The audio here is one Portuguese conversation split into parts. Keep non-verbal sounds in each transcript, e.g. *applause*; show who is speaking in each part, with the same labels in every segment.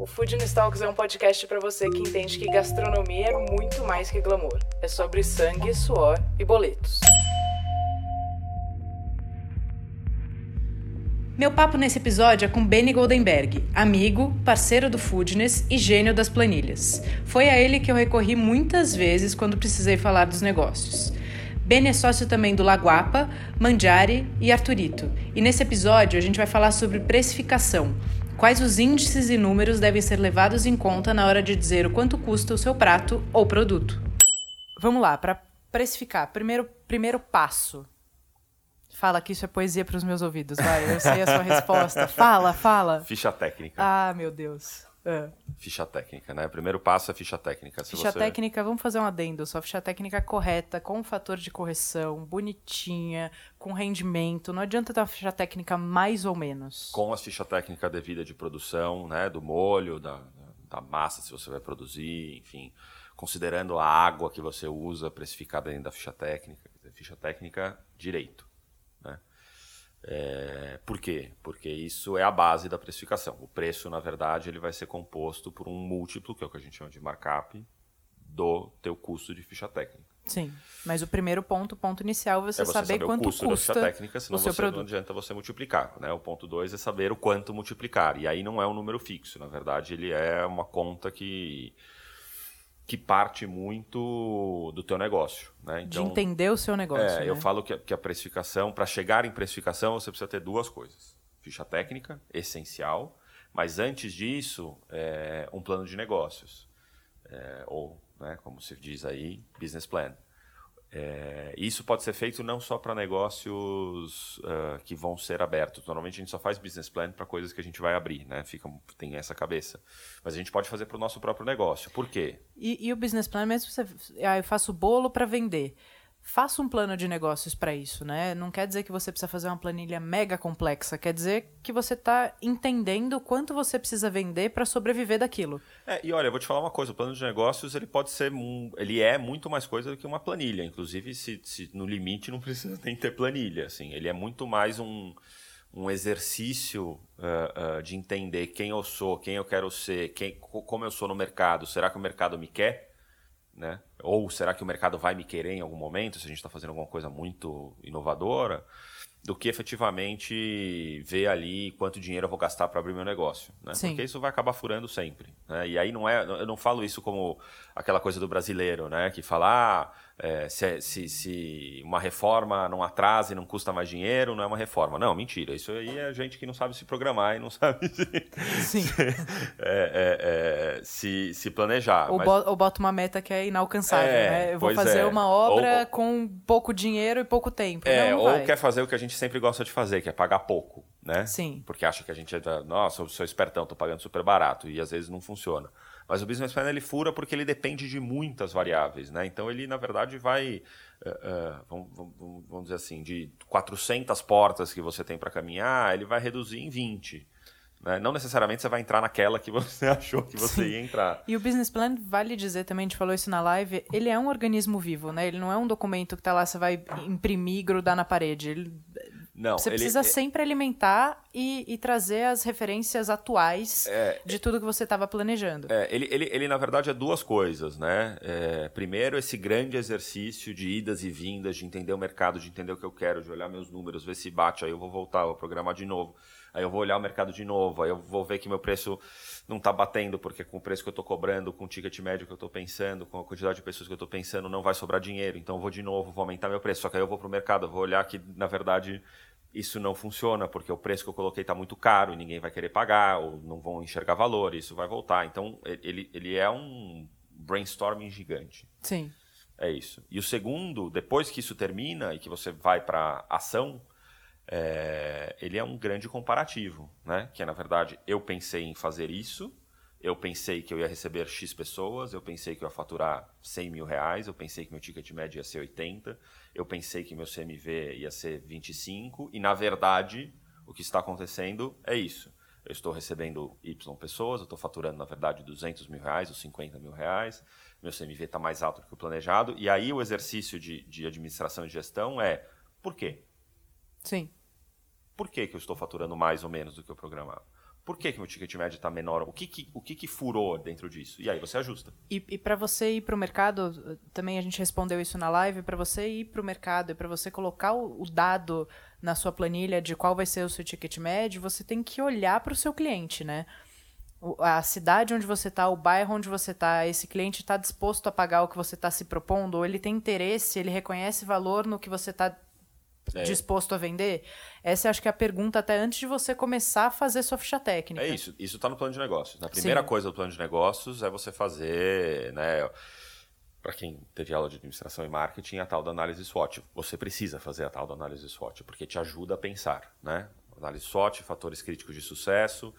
Speaker 1: O Food Talks é um podcast para você que entende que gastronomia é muito mais que glamour. É sobre sangue, suor e boletos. Meu papo nesse episódio é com Benny Goldenberg, amigo, parceiro do Foodness e gênio das planilhas. Foi a ele que eu recorri muitas vezes quando precisei falar dos negócios. Ben é sócio também do Laguapa, Mandiari e Arturito. E nesse episódio a gente vai falar sobre precificação, Quais os índices e números devem ser levados em conta na hora de dizer o quanto custa o seu prato ou produto? Vamos lá, para precificar. Primeiro, primeiro passo. Fala que isso é poesia para os meus ouvidos, vai. Eu sei a sua *laughs* resposta. Fala, fala.
Speaker 2: Ficha técnica.
Speaker 1: Ah, meu Deus.
Speaker 2: É. Ficha técnica, né? O primeiro passo é ficha técnica.
Speaker 1: Se ficha você... técnica, vamos fazer um adendo. Só ficha técnica correta, com fator de correção, bonitinha, com rendimento. Não adianta ter uma ficha técnica mais ou menos.
Speaker 2: Com a ficha técnica devida de produção, né? Do molho, da, da massa, se você vai produzir, enfim. Considerando a água que você usa precificada dentro da ficha técnica. Ficha técnica direito. É, por quê? Porque isso é a base da precificação. O preço, na verdade, ele vai ser composto por um múltiplo, que é o que a gente chama de markup, do teu custo de ficha técnica.
Speaker 1: Sim, mas o primeiro ponto, o ponto inicial, é você, é você saber, saber quanto
Speaker 2: o custo
Speaker 1: custa
Speaker 2: da ficha técnica, senão você,
Speaker 1: produto.
Speaker 2: não adianta você multiplicar. Né? O ponto dois é saber o quanto multiplicar. E aí não é um número fixo, na verdade, ele é uma conta que que parte muito do teu negócio. Né?
Speaker 1: Então, de entender o seu negócio. É,
Speaker 2: né? Eu falo que a, que a precificação, para chegar em precificação, você precisa ter duas coisas. Ficha técnica, essencial, mas antes disso, é, um plano de negócios. É, ou, né, como se diz aí, business plan. É, isso pode ser feito não só para negócios uh, que vão ser abertos. Normalmente a gente só faz business plan para coisas que a gente vai abrir, né? Fica, tem essa cabeça. Mas a gente pode fazer para o nosso próprio negócio. Por quê?
Speaker 1: E, e o business plan, mesmo você. Ah, eu faço bolo para vender faça um plano de negócios para isso, né? Não quer dizer que você precisa fazer uma planilha mega complexa, quer dizer que você está entendendo quanto você precisa vender para sobreviver daquilo.
Speaker 2: É, e olha, eu vou te falar uma coisa, o plano de negócios ele pode ser, ele é muito mais coisa do que uma planilha, inclusive se, se no limite não *laughs* precisa nem ter planilha, assim, ele é muito mais um um exercício uh, uh, de entender quem eu sou, quem eu quero ser, quem, como eu sou no mercado. Será que o mercado me quer? Né? Ou será que o mercado vai me querer em algum momento se a gente está fazendo alguma coisa muito inovadora? Do que efetivamente ver ali quanto dinheiro eu vou gastar para abrir meu negócio, né? Porque isso vai acabar furando sempre. Né? E aí não é, eu não falo isso como aquela coisa do brasileiro, né? Que fala, ah, é, se, se, se, uma reforma não atrasa e não custa mais dinheiro, não é uma reforma. Não, mentira. Isso aí é gente que não sabe se programar e não *laughs* sabe se, se, é, é, é, se, se planejar.
Speaker 1: Ou, mas... bo, bota uma meta que é inalcançável, é, né? Eu vou fazer é. uma obra ou, com pouco dinheiro e pouco tempo.
Speaker 2: É,
Speaker 1: não, não
Speaker 2: ou
Speaker 1: vai.
Speaker 2: quer fazer o que a gente sempre gosta de fazer, que é pagar pouco, né?
Speaker 1: Sim.
Speaker 2: Porque acha que a gente é, nossa, eu sou espertão, tô pagando super barato, e às vezes não funciona. Mas o business plan ele fura porque ele depende de muitas variáveis, né? Então ele na verdade vai, uh, uh, vamos, vamos, vamos, dizer assim, de 400 portas que você tem para caminhar, ele vai reduzir em 20. Né? Não necessariamente você vai entrar naquela que *laughs* você achou que você Sim. ia entrar.
Speaker 1: E o business plan, vale dizer também, a gente falou isso na live, ele é um organismo vivo, né? Ele não é um documento que está lá, você vai imprimir, grudar na parede. Ele não, Você ele, precisa é... sempre alimentar e, e, trazer as referências atuais é, de tudo que você estava planejando.
Speaker 2: É, ele, ele, ele, na verdade, é duas coisas, né? É, primeiro, esse grande exercício de idas e vindas, de entender o mercado, de entender o que eu quero, de olhar meus números, ver se bate, aí eu vou voltar, vou programar de novo. Aí eu vou olhar o mercado de novo, aí eu vou ver que meu preço não está batendo, porque com o preço que eu estou cobrando, com o ticket médio que eu estou pensando, com a quantidade de pessoas que eu estou pensando, não vai sobrar dinheiro. Então eu vou de novo, vou aumentar meu preço. Só que aí eu vou para o mercado, vou olhar que, na verdade, isso não funciona porque o preço que eu coloquei está muito caro e ninguém vai querer pagar ou não vão enxergar valor, isso vai voltar. Então, ele, ele é um brainstorming gigante.
Speaker 1: Sim.
Speaker 2: É isso. E o segundo, depois que isso termina e que você vai para ação, é, ele é um grande comparativo, né? Que é, na verdade, eu pensei em fazer isso eu pensei que eu ia receber X pessoas, eu pensei que eu ia faturar 100 mil reais, eu pensei que meu ticket médio ia ser 80, eu pensei que meu CMV ia ser 25, e na verdade o que está acontecendo é isso. Eu estou recebendo Y pessoas, eu estou faturando, na verdade, 200 mil reais ou 50 mil reais, meu CMV está mais alto do que o planejado, e aí o exercício de, de administração e gestão é por quê?
Speaker 1: Sim.
Speaker 2: Por que, que eu estou faturando mais ou menos do que eu programava? Por que, que meu ticket médio está menor? O que que, o que que furou dentro disso? E aí você ajusta.
Speaker 1: E, e para você ir para o mercado, também a gente respondeu isso na live, para você ir para o mercado e para você colocar o, o, dado na sua planilha de qual vai ser o seu ticket médio, você tem que olhar para o seu cliente, né? a cidade onde você está, o bairro onde você está, esse cliente está disposto a pagar o que você está se propondo, ou ele tem interesse, ele reconhece valor no que você está é. disposto a vender? Essa acho que é a pergunta até antes de você começar a fazer sua ficha técnica.
Speaker 2: É isso, isso está no plano de negócios. A primeira Sim. coisa do plano de negócios é você fazer, né, para quem teve aula de administração e marketing, a tal da análise SWOT. Você precisa fazer a tal da análise SWOT, porque te ajuda a pensar, né? Análise SWOT, fatores críticos de sucesso,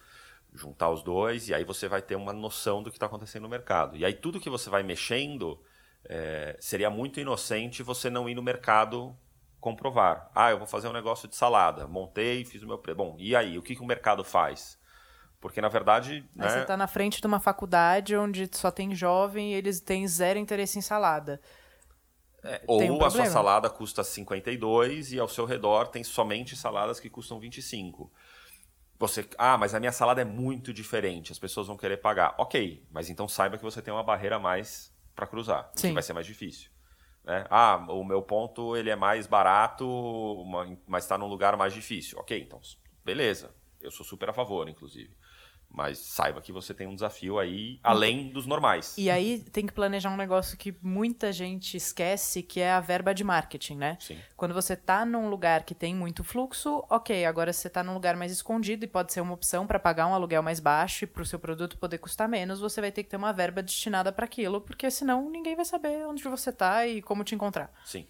Speaker 2: juntar os dois, e aí você vai ter uma noção do que está acontecendo no mercado. E aí tudo que você vai mexendo, é, seria muito inocente você não ir no mercado comprovar. Ah, eu vou fazer um negócio de salada, montei, fiz o meu preço. Bom, e aí, o que, que o mercado faz? Porque, na verdade.
Speaker 1: Né... Você está na frente de uma faculdade onde só tem jovem e eles têm zero interesse em salada.
Speaker 2: É, ou um a sua salada custa 52 e ao seu redor tem somente saladas que custam 25. Você, ah, mas a minha salada é muito diferente, as pessoas vão querer pagar. Ok, mas então saiba que você tem uma barreira a mais para cruzar, Sim. que vai ser mais difícil. Né? Ah, o meu ponto ele é mais barato, mas está num lugar mais difícil. Ok, então beleza. Eu sou super a favor, inclusive. Mas saiba que você tem um desafio aí além dos normais.
Speaker 1: E aí tem que planejar um negócio que muita gente esquece, que é a verba de marketing, né?
Speaker 2: Sim.
Speaker 1: Quando você está num lugar que tem muito fluxo, ok, agora você está num lugar mais escondido e pode ser uma opção para pagar um aluguel mais baixo e para o seu produto poder custar menos, você vai ter que ter uma verba destinada para aquilo, porque senão ninguém vai saber onde você está e como te encontrar.
Speaker 2: Sim.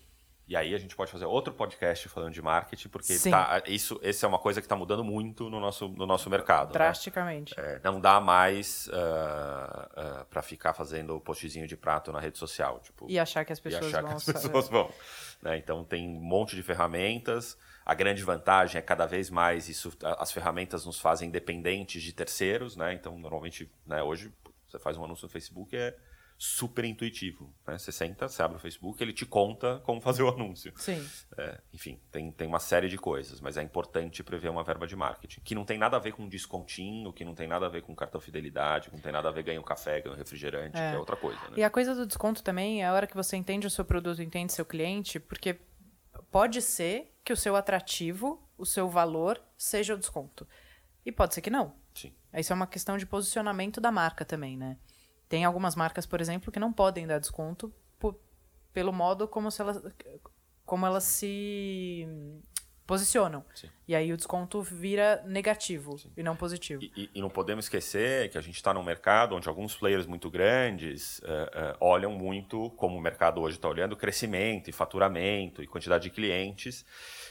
Speaker 2: E aí a gente pode fazer outro podcast falando de marketing, porque tá, isso, esse é uma coisa que está mudando muito no nosso, no nosso mercado. Né?
Speaker 1: Drasticamente.
Speaker 2: Né? É, não dá mais uh, uh, para ficar fazendo postzinho de prato na rede social. Tipo,
Speaker 1: e achar que as pessoas vão.
Speaker 2: Que as pessoas vão né? Então tem um monte de ferramentas. A grande vantagem é cada vez mais isso, as ferramentas nos fazem dependentes de terceiros, né? Então normalmente, né, hoje você faz um anúncio no Facebook é super intuitivo. Né? Você senta, você abre o Facebook, ele te conta como fazer o anúncio.
Speaker 1: Sim.
Speaker 2: É, enfim, tem, tem uma série de coisas, mas é importante prever uma verba de marketing, que não tem nada a ver com descontinho, que não tem nada a ver com cartão fidelidade, que não tem nada a ver ganho café, ganho refrigerante, é. que é outra coisa. Né?
Speaker 1: E a coisa do desconto também é a hora que você entende o seu produto, entende seu cliente, porque pode ser que o seu atrativo, o seu valor, seja o desconto. E pode ser que não.
Speaker 2: Sim.
Speaker 1: Isso é uma questão de posicionamento da marca também, né? Tem algumas marcas, por exemplo, que não podem dar desconto por, pelo modo como, se elas, como elas se posicionam.
Speaker 2: Sim.
Speaker 1: E aí o desconto vira negativo Sim. e não positivo.
Speaker 2: E, e, não podemos esquecer que a gente está num mercado onde alguns players muito grandes uh, uh, olham muito, como o mercado hoje está olhando, crescimento e faturamento e quantidade de clientes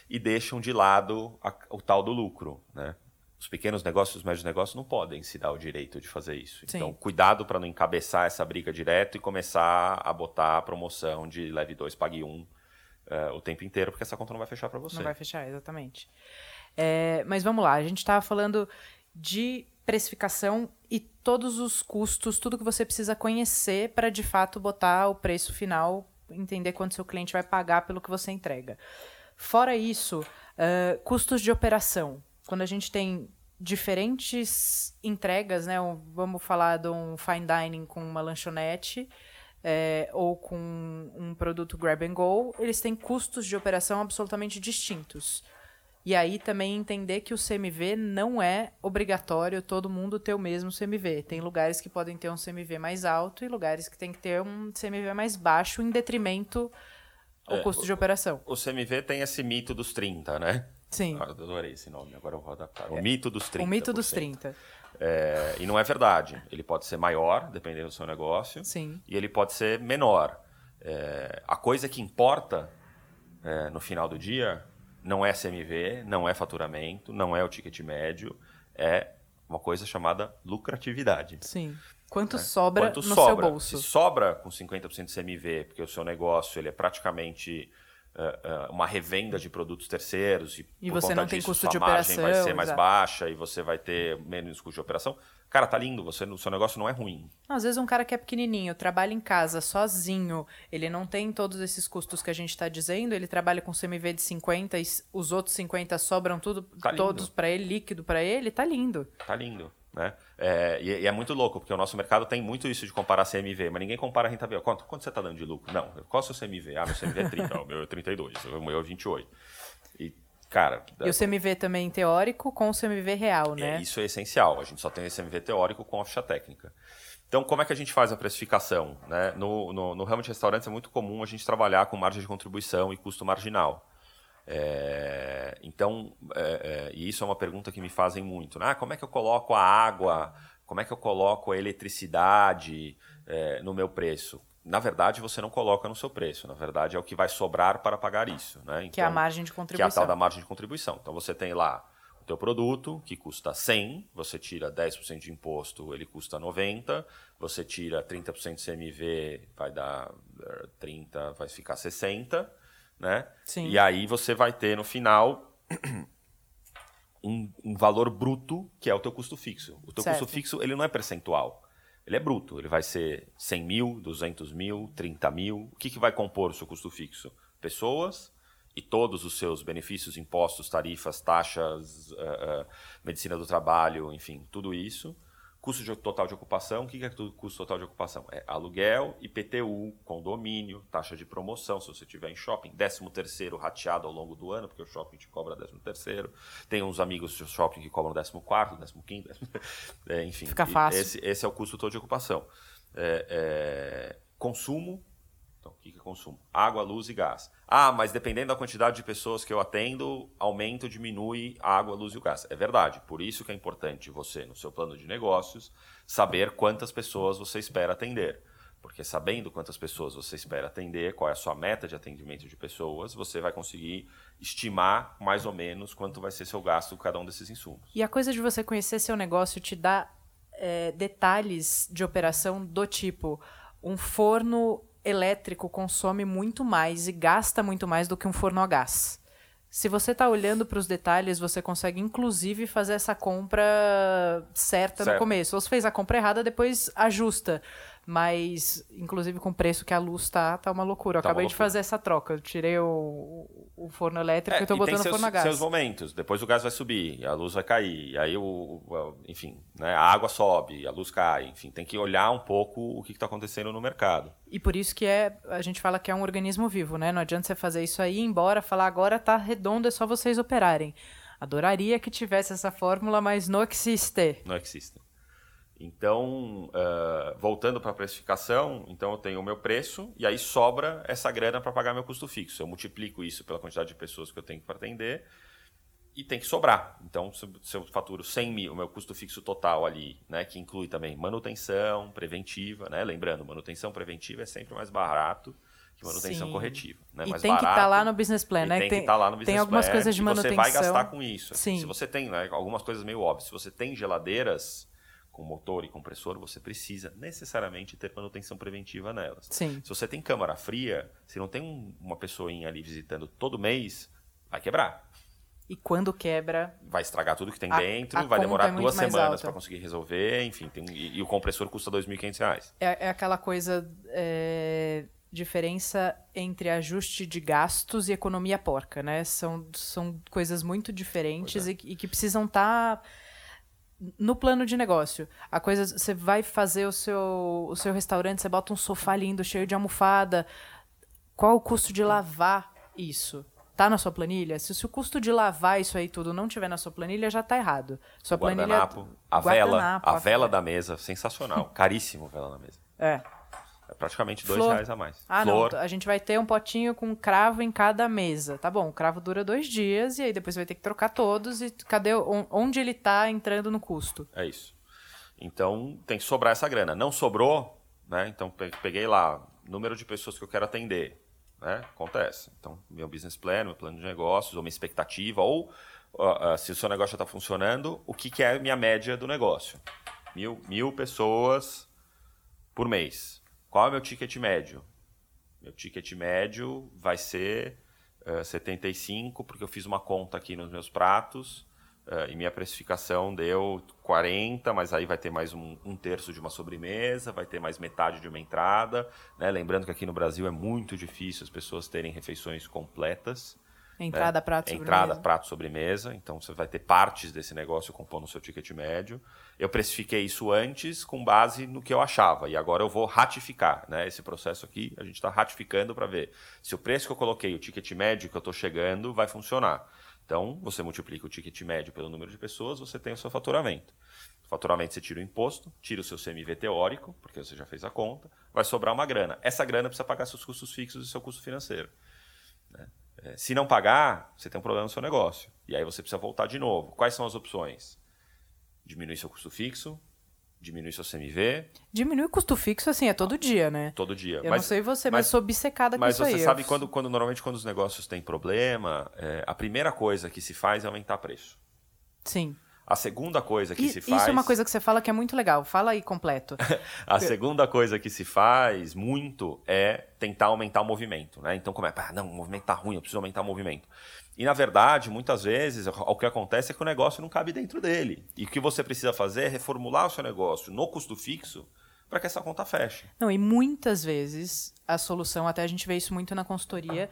Speaker 2: e deixam de lado a, o tal do lucro. Né? Os pequenos negócios, os médios negócios não podem se dar o direito de fazer isso. Sim. Então, cuidado para não encabeçar essa briga direto e começar a botar a promoção de leve dois, pague um uh, o tempo inteiro, porque essa conta não vai fechar para você.
Speaker 1: Não vai fechar, exatamente. É, mas vamos lá, a gente estava falando de precificação e todos os custos, tudo que você precisa conhecer para de fato botar o preço final, entender quanto seu cliente vai pagar pelo que você entrega. Fora isso, uh, custos de operação quando a gente tem diferentes entregas, né? Vamos falar de um fine dining com uma lanchonete é, ou com um produto grab and go, eles têm custos de operação absolutamente distintos. E aí também entender que o CMV não é obrigatório todo mundo ter o mesmo CMV. Tem lugares que podem ter um CMV mais alto e lugares que tem que ter um CMV mais baixo em detrimento ao é, custo de operação.
Speaker 2: O CMV tem esse mito dos 30, né?
Speaker 1: Sim.
Speaker 2: Ah, adorei esse nome, agora eu vou adaptar. O é. mito dos 30%.
Speaker 1: O mito dos 30%.
Speaker 2: É, e não é verdade. Ele pode ser maior, dependendo do seu negócio.
Speaker 1: Sim.
Speaker 2: E ele pode ser menor. É, a coisa que importa é, no final do dia não é CMV, não é faturamento, não é o ticket médio, é uma coisa chamada lucratividade.
Speaker 1: Sim. Quanto né? sobra Quanto no
Speaker 2: sobra?
Speaker 1: seu bolso?
Speaker 2: Se sobra com 50% de CMV, porque o seu negócio ele é praticamente uh, uh, uma revenda de produtos terceiros e,
Speaker 1: e você não
Speaker 2: disso,
Speaker 1: tem custo
Speaker 2: de
Speaker 1: operação,
Speaker 2: vai ser mais exato. baixa e você vai ter menos custo de operação. Cara, tá lindo, você, o seu negócio não é ruim.
Speaker 1: Às vezes um cara que é pequenininho, trabalha em casa, sozinho, ele não tem todos esses custos que a gente está dizendo, ele trabalha com CMV de 50 e os outros 50 sobram tudo, tá todos para ele, líquido para ele, tá lindo.
Speaker 2: Tá lindo. Né? É, e, e, é muito louco, porque o nosso mercado tem muito isso de comparar CMV, mas ninguém compara a rentabilidade. Quanto, quanto você está dando de lucro? Não, qual é o seu CMV? Ah, meu CMV é 30, o meu é 32, o meu é 28. E, cara...
Speaker 1: E o CMV também teórico com o CMV real, né?
Speaker 2: É, isso é essencial, a gente só tem esse CMV teórico com a ficha técnica. Então, como é que a gente faz a precificação? Né? No, no, no ramo de restaurantes é muito comum a gente trabalhar com margem de contribuição e custo marginal. É, então, é, é, e isso é uma pergunta que me fazem muito. Né? Ah, como é que eu coloco a água, como é que eu coloco a eletricidade é, no meu preço? Na verdade, você não coloca no seu preço. Na verdade, é o que vai sobrar para pagar isso. Né? Então,
Speaker 1: que é a então, margem de contribuição.
Speaker 2: Que é a tal da margem de contribuição. Então, você tem lá o teu produto, que custa 100, você tira 10% de imposto, ele custa 90, você tira 30% de CMV, vai dar 30, eh, vai ficar 60, né?
Speaker 1: Sim.
Speaker 2: E aí você vai ter no final *clears throat* um, um, valor bruto que é o teu custo fixo. O teu certo. custo fixo ele não é percentual, ele é bruto. Ele vai ser 100 mil, 200 mil, 30 mil. O que, que vai compor o seu custo fixo? Pessoas e todos os seus benefícios, impostos, tarifas, taxas, uh, uh, medicina do trabalho, enfim, tudo isso Custo de, total de ocupação, o que é custo total de ocupação? É aluguel, IPTU, condomínio, taxa de promoção, se você tiver em shopping, 13 terceiro rateado ao longo do ano, porque o shopping te cobra 13 terceiro. Tem uns amigos do shopping que cobram 14 quarto, 15 quinto, *laughs* é, enfim.
Speaker 1: Fica fácil.
Speaker 2: Esse, esse, é o custo total de ocupação. É, é, consumo, então, o que é consumo? Água, luz e gás. Ah, mas dependendo da quantidade de pessoas que eu atendo, aumenta ou diminui a água, luz e o gás. É verdade. Por isso que é importante você, no seu plano de negócios, saber quantas pessoas você espera atender. Porque sabendo quantas pessoas você espera atender, qual é a sua meta de atendimento de pessoas, você vai conseguir estimar mais ou menos quanto vai ser seu gasto com cada um desses insumos.
Speaker 1: E a coisa de você conhecer seu negócio te dá é, detalhes de operação do tipo um forno elétrico consome muito mais e gasta muito mais do que um forno a gás. Se você está olhando para os detalhes, você consegue inclusive fazer essa compra certa certo. no começo. Ou se fez a compra errada, depois ajusta. Mas, inclusive, com o preço que a luz tá, tá uma loucura. Eu tá acabei de fazer essa troca. Eu tirei o, o forno elétrico é, e tô botando o forno a gás.
Speaker 2: seus momentos. Depois o gás vai subir, a luz vai cair. Aí, o, o enfim, né, a água sobe, a luz cai. Enfim, tem que olhar um pouco o que está acontecendo no mercado.
Speaker 1: E por isso que é, a gente fala que é um organismo vivo, né? Não adianta você fazer isso aí, embora, falar agora tá redondo, é só vocês operarem. Adoraria que tivesse essa fórmula, mas não existe.
Speaker 2: Não existe. Então, uh, voltando para a precificação, então eu tenho o meu preço e aí sobra essa grana para pagar meu custo fixo. Eu multiplico isso pela quantidade de pessoas que eu tenho para atender e tem que sobrar. Então, se eu faturo 100 mil, o meu custo fixo total ali, né, que inclui também manutenção preventiva, né? Lembrando, manutenção preventiva é sempre mais barato que manutenção Sim. corretiva. Né?
Speaker 1: E
Speaker 2: mais
Speaker 1: tem tá
Speaker 2: barato, que
Speaker 1: estar tá lá no business plan, né?
Speaker 2: Tem, que estar tá lá no business
Speaker 1: tem algumas
Speaker 2: plan,
Speaker 1: coisas de manutenção.
Speaker 2: Você vai gastar com isso.
Speaker 1: Sim.
Speaker 2: Se você tem né, algumas coisas meio óbvias, se você tem geladeiras com motor e compressor, você precisa necessariamente ter manutenção preventiva nelas.
Speaker 1: Sim.
Speaker 2: Se você tem câmara fria, se não tem um, uma pessoinha ali visitando todo mês, vai quebrar.
Speaker 1: E quando quebra.
Speaker 2: Vai estragar tudo que tem a, dentro, a vai demorar é duas semanas para conseguir resolver, enfim, tem, e, e, o compressor custa R$ 2.500.
Speaker 1: É, é aquela coisa. É, diferença entre ajuste de gastos e economia porca, né? São, são coisas muito diferentes é. e, e, que precisam estar. Tá no plano de negócio. A coisa, você vai fazer o seu, o seu restaurante, você bota um sofá lindo, cheio de almofada. Qual o custo de lavar isso? Tá na sua planilha? Se, se o custo de lavar isso aí tudo não tiver na sua planilha, já tá errado. Sua
Speaker 2: planilha. A vela, a vela da mesa, sensacional. Caríssimo vela na mesa.
Speaker 1: É.
Speaker 2: É praticamente dois Flor. reais a mais.
Speaker 1: Ah, Flor. não. A gente vai ter um potinho com cravo em cada mesa. Tá bom, o cravo dura dois dias e aí depois vai ter que trocar todos. E cadê onde ele tá entrando no custo?
Speaker 2: É isso. Então tem que sobrar essa grana. Não sobrou, né? Então peguei lá número de pessoas que eu quero atender. Né? Acontece. Então, meu business plan, meu plano de negócios, ou minha expectativa, ou uh, se o seu negócio já está funcionando, o que, que é a minha média do negócio? Mil, mil pessoas por mês. Qual é o meu ticket médio? Meu ticket médio vai ser uh, 75, porque eu fiz uma conta aqui nos meus pratos uh, e minha precificação deu 40, mas aí vai ter mais um, um, terço de uma sobremesa, vai ter mais metade de uma entrada. Né? Lembrando que aqui no Brasil é muito difícil as pessoas terem refeições completas.
Speaker 1: Entrada,
Speaker 2: né?
Speaker 1: prato,
Speaker 2: Entrada,
Speaker 1: sobremesa.
Speaker 2: prato, sobremesa. Então você vai ter partes desse negócio compondo o seu ticket médio. Eu precifiquei isso antes com base no que eu achava. E agora eu vou ratificar. Né? Esse processo aqui, a gente está ratificando para ver se o preço que eu coloquei, o ticket médio que eu estou chegando, vai funcionar. Então, você multiplica o ticket médio pelo número de pessoas, você tem o seu faturamento. O faturamento você tira o imposto, tira o seu CMV teórico, porque você já fez a conta, vai sobrar uma grana. Essa grana precisa pagar seus custos fixos e seu custo financeiro. Né? É, se não pagar, você tem um problema no seu negócio. E aí você precisa voltar de novo. Quais são as opções? Diminuir seu custo fixo, diminuir seu CMV.
Speaker 1: Diminui o custo fixo, assim, é todo dia, né?
Speaker 2: Todo dia.
Speaker 1: Eu mas, não sei você, mas, mas sou obcecada com isso aí.
Speaker 2: Mas você sabe, quando, quando, normalmente quando os negócios têm problema, é, a primeira coisa que se faz é aumentar preço.
Speaker 1: Sim.
Speaker 2: A segunda coisa que e, se faz.
Speaker 1: Isso é uma coisa que você fala que é muito legal. Fala aí completo. *laughs*
Speaker 2: a segunda coisa que se faz muito é tentar aumentar o movimento. Né? Então, como é? Ah, não, o movimento tá ruim, eu preciso aumentar o movimento. E na verdade, muitas vezes, o que acontece é que o negócio não cabe dentro dele. E o que você precisa fazer é reformular o seu negócio no custo fixo para que essa conta feche.
Speaker 1: Não, e muitas vezes a solução, até a gente vê isso muito na consultoria,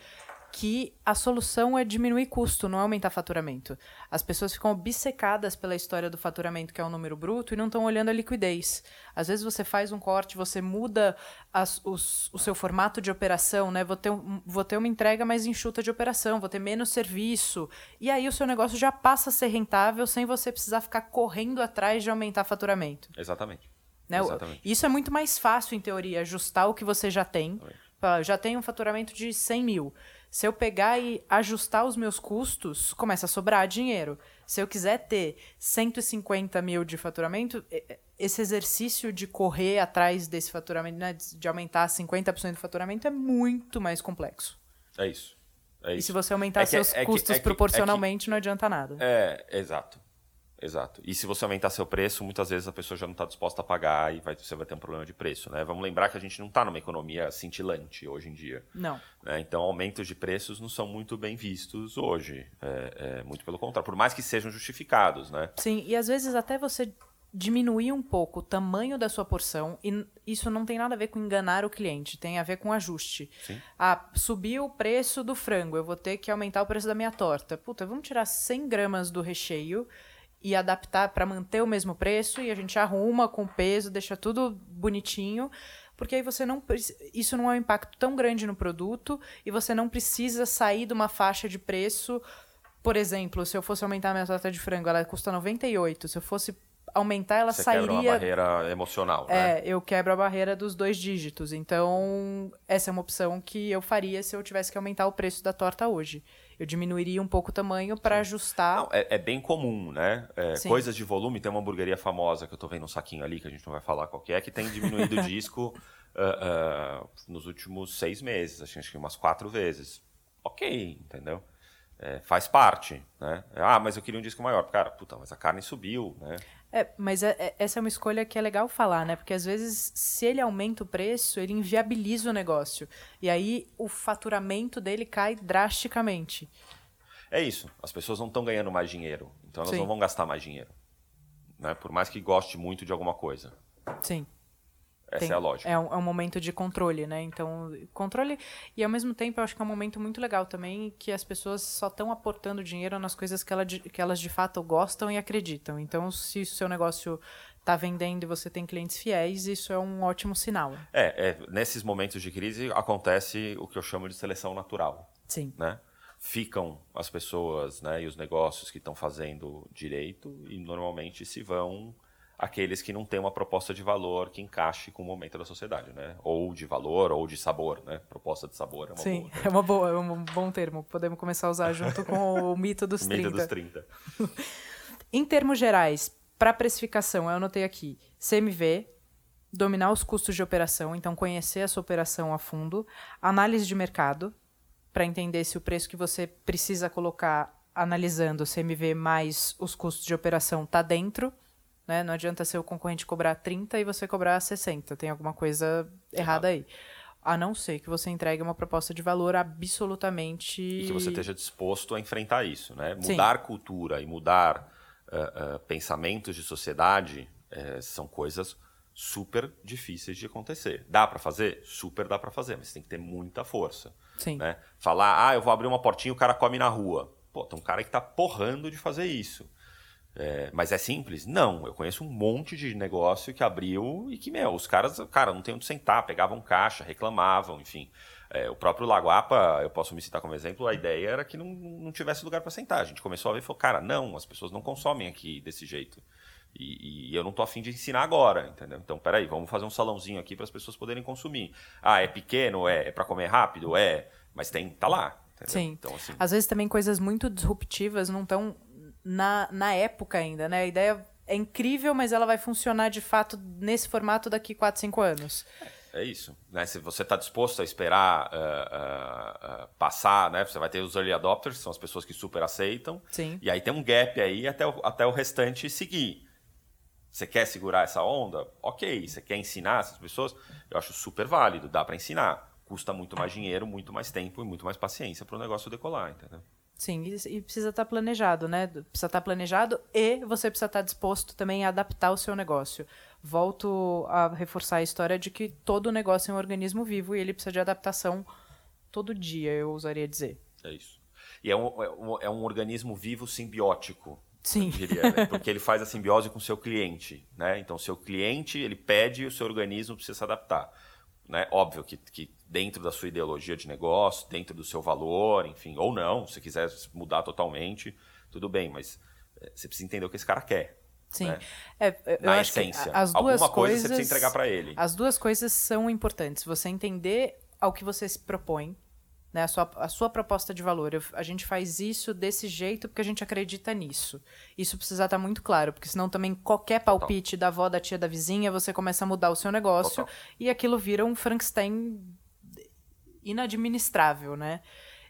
Speaker 1: que a solução é diminuir custo, não é aumentar faturamento. As pessoas ficam obcecadas pela história do faturamento, que é o número bruto, e não estão olhando a liquidez. Às vezes você faz um corte, você muda as, os, o seu formato de operação, né? Vou ter, vou ter uma entrega mais enxuta de operação, vou ter menos serviço. E aí o seu negócio já passa a ser rentável sem você precisar ficar correndo atrás de aumentar faturamento.
Speaker 2: Exatamente.
Speaker 1: Né? Exatamente. Isso é muito mais fácil, em teoria, ajustar o que você já tem. Já tem um faturamento de 100 mil. Se eu pegar e ajustar os meus custos, começa a sobrar dinheiro. Se eu quiser ter 150 mil de faturamento, esse exercício de correr atrás desse faturamento, né, de aumentar 50% do faturamento, é muito mais complexo.
Speaker 2: É isso. É isso.
Speaker 1: E se você aumentar é que, seus é custos é que, proporcionalmente, que, não adianta nada.
Speaker 2: É, exato. Exato. E se você aumentar seu preço, muitas vezes a pessoa já não está disposta a pagar e vai, você vai ter um problema de preço. Né? Vamos lembrar que a gente não está numa economia cintilante hoje em dia.
Speaker 1: Não.
Speaker 2: Né? Então, aumentos de preços não são muito bem vistos hoje. É, é, muito pelo contrário, por mais que sejam justificados. Né?
Speaker 1: Sim, e às vezes até você diminuir um pouco o tamanho da sua porção e isso não tem nada a ver com enganar o cliente, tem a ver com ajuste.
Speaker 2: Sim.
Speaker 1: Ah, subiu o preço do frango, eu vou ter que aumentar o preço da minha torta. Puta, vamos tirar 100 gramas do recheio e adaptar para manter o mesmo preço e a gente arruma com peso, deixa tudo bonitinho, porque aí você não isso não é um impacto tão grande no produto e você não precisa sair de uma faixa de preço. Por exemplo, se eu fosse aumentar a minha torta de frango, ela custa 98, se eu fosse aumentar, ela
Speaker 2: Você
Speaker 1: sairia.
Speaker 2: Quebra uma barreira emocional,
Speaker 1: né? É, eu quebro a barreira dos dois dígitos. Então, essa é uma opção que eu faria se eu tivesse que aumentar o preço da torta hoje eu diminuiria um pouco o tamanho para ajustar.
Speaker 2: Não, é, é, bem comum, né? É, coisas de volume, tem uma hamburgueria famosa que eu estou vendo um saquinho ali, que a gente não vai falar qual que é, que tem diminuído o *laughs* disco uh, uh, nos últimos seis meses, acho que umas quatro vezes. Ok, entendeu? É, faz parte, né? Ah, mas eu queria um disco maior. Cara, puta, mas a carne subiu, né?
Speaker 1: É, mas é, é, essa é uma escolha que é legal falar, né? Porque às vezes, se ele aumenta o preço, ele inviabiliza o negócio. E aí o faturamento dele cai drasticamente.
Speaker 2: É isso. As pessoas não estão ganhando mais dinheiro. Então elas Sim. não vão gastar mais dinheiro. Né? Por mais que goste muito de alguma coisa.
Speaker 1: Sim.
Speaker 2: Essa Tem, é a lógica.
Speaker 1: É um, é um, momento de controle, né? Então, controle. E ao mesmo tempo, eu acho que é um momento muito legal também que as pessoas só estão aportando dinheiro nas coisas que, ela, que elas de fato gostam e acreditam. Então, se o seu negócio está vendendo e você tem clientes fiéis, isso é um ótimo sinal.
Speaker 2: É, é, nesses momentos de crise acontece o que eu chamo de seleção natural.
Speaker 1: Sim.
Speaker 2: Né? Ficam as pessoas né, e os negócios que estão fazendo direito e normalmente se vão aqueles que não têm uma proposta de valor que encaixe com o momento da sociedade, né? Ou de valor ou de sabor, né? Proposta de sabor é uma
Speaker 1: Sim,
Speaker 2: boa.
Speaker 1: Sim, é uma boa, é um bom termo. Podemos começar a usar junto com o *laughs* mito dos 30.
Speaker 2: mito dos 30. *laughs*
Speaker 1: em termos gerais, para precificação, eu anotei aqui, CMV, dominar os custos de operação, então conhecer a sua operação a fundo, análise de mercado, para entender se o preço que você precisa colocar analisando o CMV mais os custos de operação tá dentro, né? Não adianta ser o concorrente cobrar 30 e você cobrar 60. Tem alguma coisa errada aí. A não ser que você entregue uma proposta de valor absolutamente.
Speaker 2: E que você esteja disposto a enfrentar isso, né? Mudar Sim. cultura e mudar uh, uh, pensamentos de sociedade uh, são coisas super difíceis de acontecer. Dá para fazer? Super dá para fazer, mas tem que ter muita força.
Speaker 1: Sim.
Speaker 2: Né? Falar, ah, eu vou abrir uma portinha e o cara come na rua. Pô, tem um cara que tá porrando de fazer isso. É, mas é simples? Não. Eu conheço um monte de negócio que abriu e que, meu, os caras, cara, não tem onde sentar, pegavam caixa, reclamavam, enfim. É, o próprio Lagoapa, eu posso me citar como exemplo, a ideia era que não, não tivesse lugar para sentar. A gente começou a ver e falou, cara, não, as pessoas não consomem aqui desse jeito. E, e, eu não tô afim de ensinar agora, entendeu? Então, peraí, vamos fazer um salãozinho aqui para as pessoas poderem consumir. Ah, é pequeno? É, é para comer rápido? É, mas tem, tá lá. Entendeu?
Speaker 1: Sim. Então, assim... Às vezes também coisas muito disruptivas não estão na, na época ainda, né? A ideia é incrível, mas ela vai funcionar de fato nesse formato daqui 4, 5 anos.
Speaker 2: É isso. Né? Se você está disposto a esperar uh, uh, uh, passar, né? você vai ter os early adopters, que são as pessoas que super aceitam.
Speaker 1: Sim.
Speaker 2: E aí tem um gap aí até o, até o restante seguir. Você quer segurar essa onda? Ok. Você quer ensinar essas pessoas? Eu acho super válido, dá para ensinar. Custa muito mais dinheiro, muito mais tempo e muito mais paciência para o negócio decolar, entendeu?
Speaker 1: Sim, e precisa estar tá planejado, né? Precisa estar tá planejado e você precisa estar tá disposto também a adaptar o seu negócio. Volto a reforçar a história de que todo negócio é um organismo vivo e ele precisa de adaptação todo dia, eu ousaria dizer.
Speaker 2: É isso. E é um, é um, é um organismo vivo simbiótico,
Speaker 1: Sim.
Speaker 2: Diria, né? Porque ele faz a simbiose com o seu cliente, né? Então, seu cliente, ele pede e o seu organismo precisa se adaptar. Né? Óbvio que, que dentro da sua ideologia de negócio, dentro do seu valor, enfim, ou não, se quiser mudar totalmente, tudo bem, mas é, você precisa entender o que esse cara quer.
Speaker 1: Sim.
Speaker 2: Né?
Speaker 1: É,
Speaker 2: Na essência.
Speaker 1: As duas
Speaker 2: Alguma
Speaker 1: coisa
Speaker 2: você precisa entregar para ele.
Speaker 1: As duas coisas são importantes. Você entender ao que você se propõe, né, a, sua, a sua proposta de valor. Eu, a gente faz isso desse jeito porque a gente acredita nisso. Isso precisa estar muito claro, porque senão também qualquer palpite Total. da avó, da tia, da vizinha, você começa a mudar o seu negócio Total. e aquilo vira um Frankenstein inadministrável, né?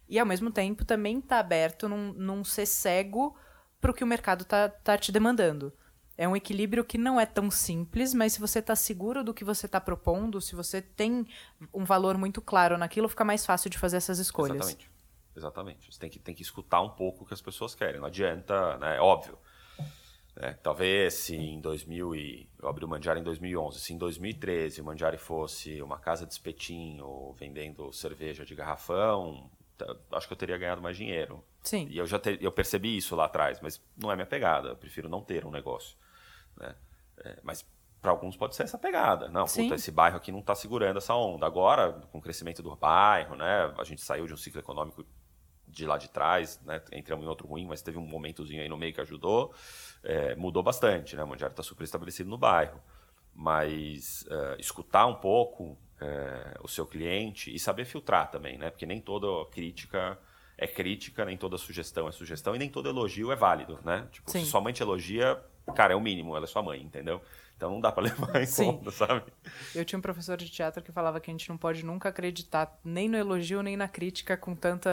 Speaker 1: E ao mesmo tempo também está aberto num, num ser cego para o que o mercado está tá te demandando. É um equilíbrio que não é tão simples, mas se você está seguro do que você está propondo, se você tem um valor muito claro naquilo, fica mais fácil de fazer essas escolhas.
Speaker 2: Exatamente. Exatamente. Você tem que, tem que escutar um pouco o que as pessoas querem. Não adianta, né? É óbvio. Né? Talvez se em 2000 e eu abri o Mandiari em 2011, se em 2013 o Mandiari fosse uma casa de espetinho vendendo cerveja de garrafão, acho que eu teria ganhado mais dinheiro.
Speaker 1: Sim.
Speaker 2: E eu já eu percebi isso lá atrás, mas não é minha pegada. Eu prefiro não ter um negócio. Né? É, mas para alguns pode ser essa pegada. Não, puta, esse bairro aqui não está segurando essa onda. Agora, com o crescimento do bairro, né, a gente saiu de um ciclo econômico de lá de trás, né, entramos em outro ruim, mas teve um momentozinho aí no meio que ajudou. É, mudou bastante, né? O Mandiário está super estabelecido no bairro. Mas uh, escutar um pouco é, o seu cliente e saber filtrar também, né? Porque nem toda crítica é crítica, nem toda sugestão é sugestão e nem todo elogio é válido, né? Tipo,
Speaker 1: Sim.
Speaker 2: se sua mãe te elogia, cara, é o mínimo, ela é sua mãe, entendeu? Então não dá para *laughs* levar em Sim. conta, sabe?
Speaker 1: Eu tinha um professor de teatro que falava que a gente não pode nunca acreditar nem no elogio nem na crítica com tanta,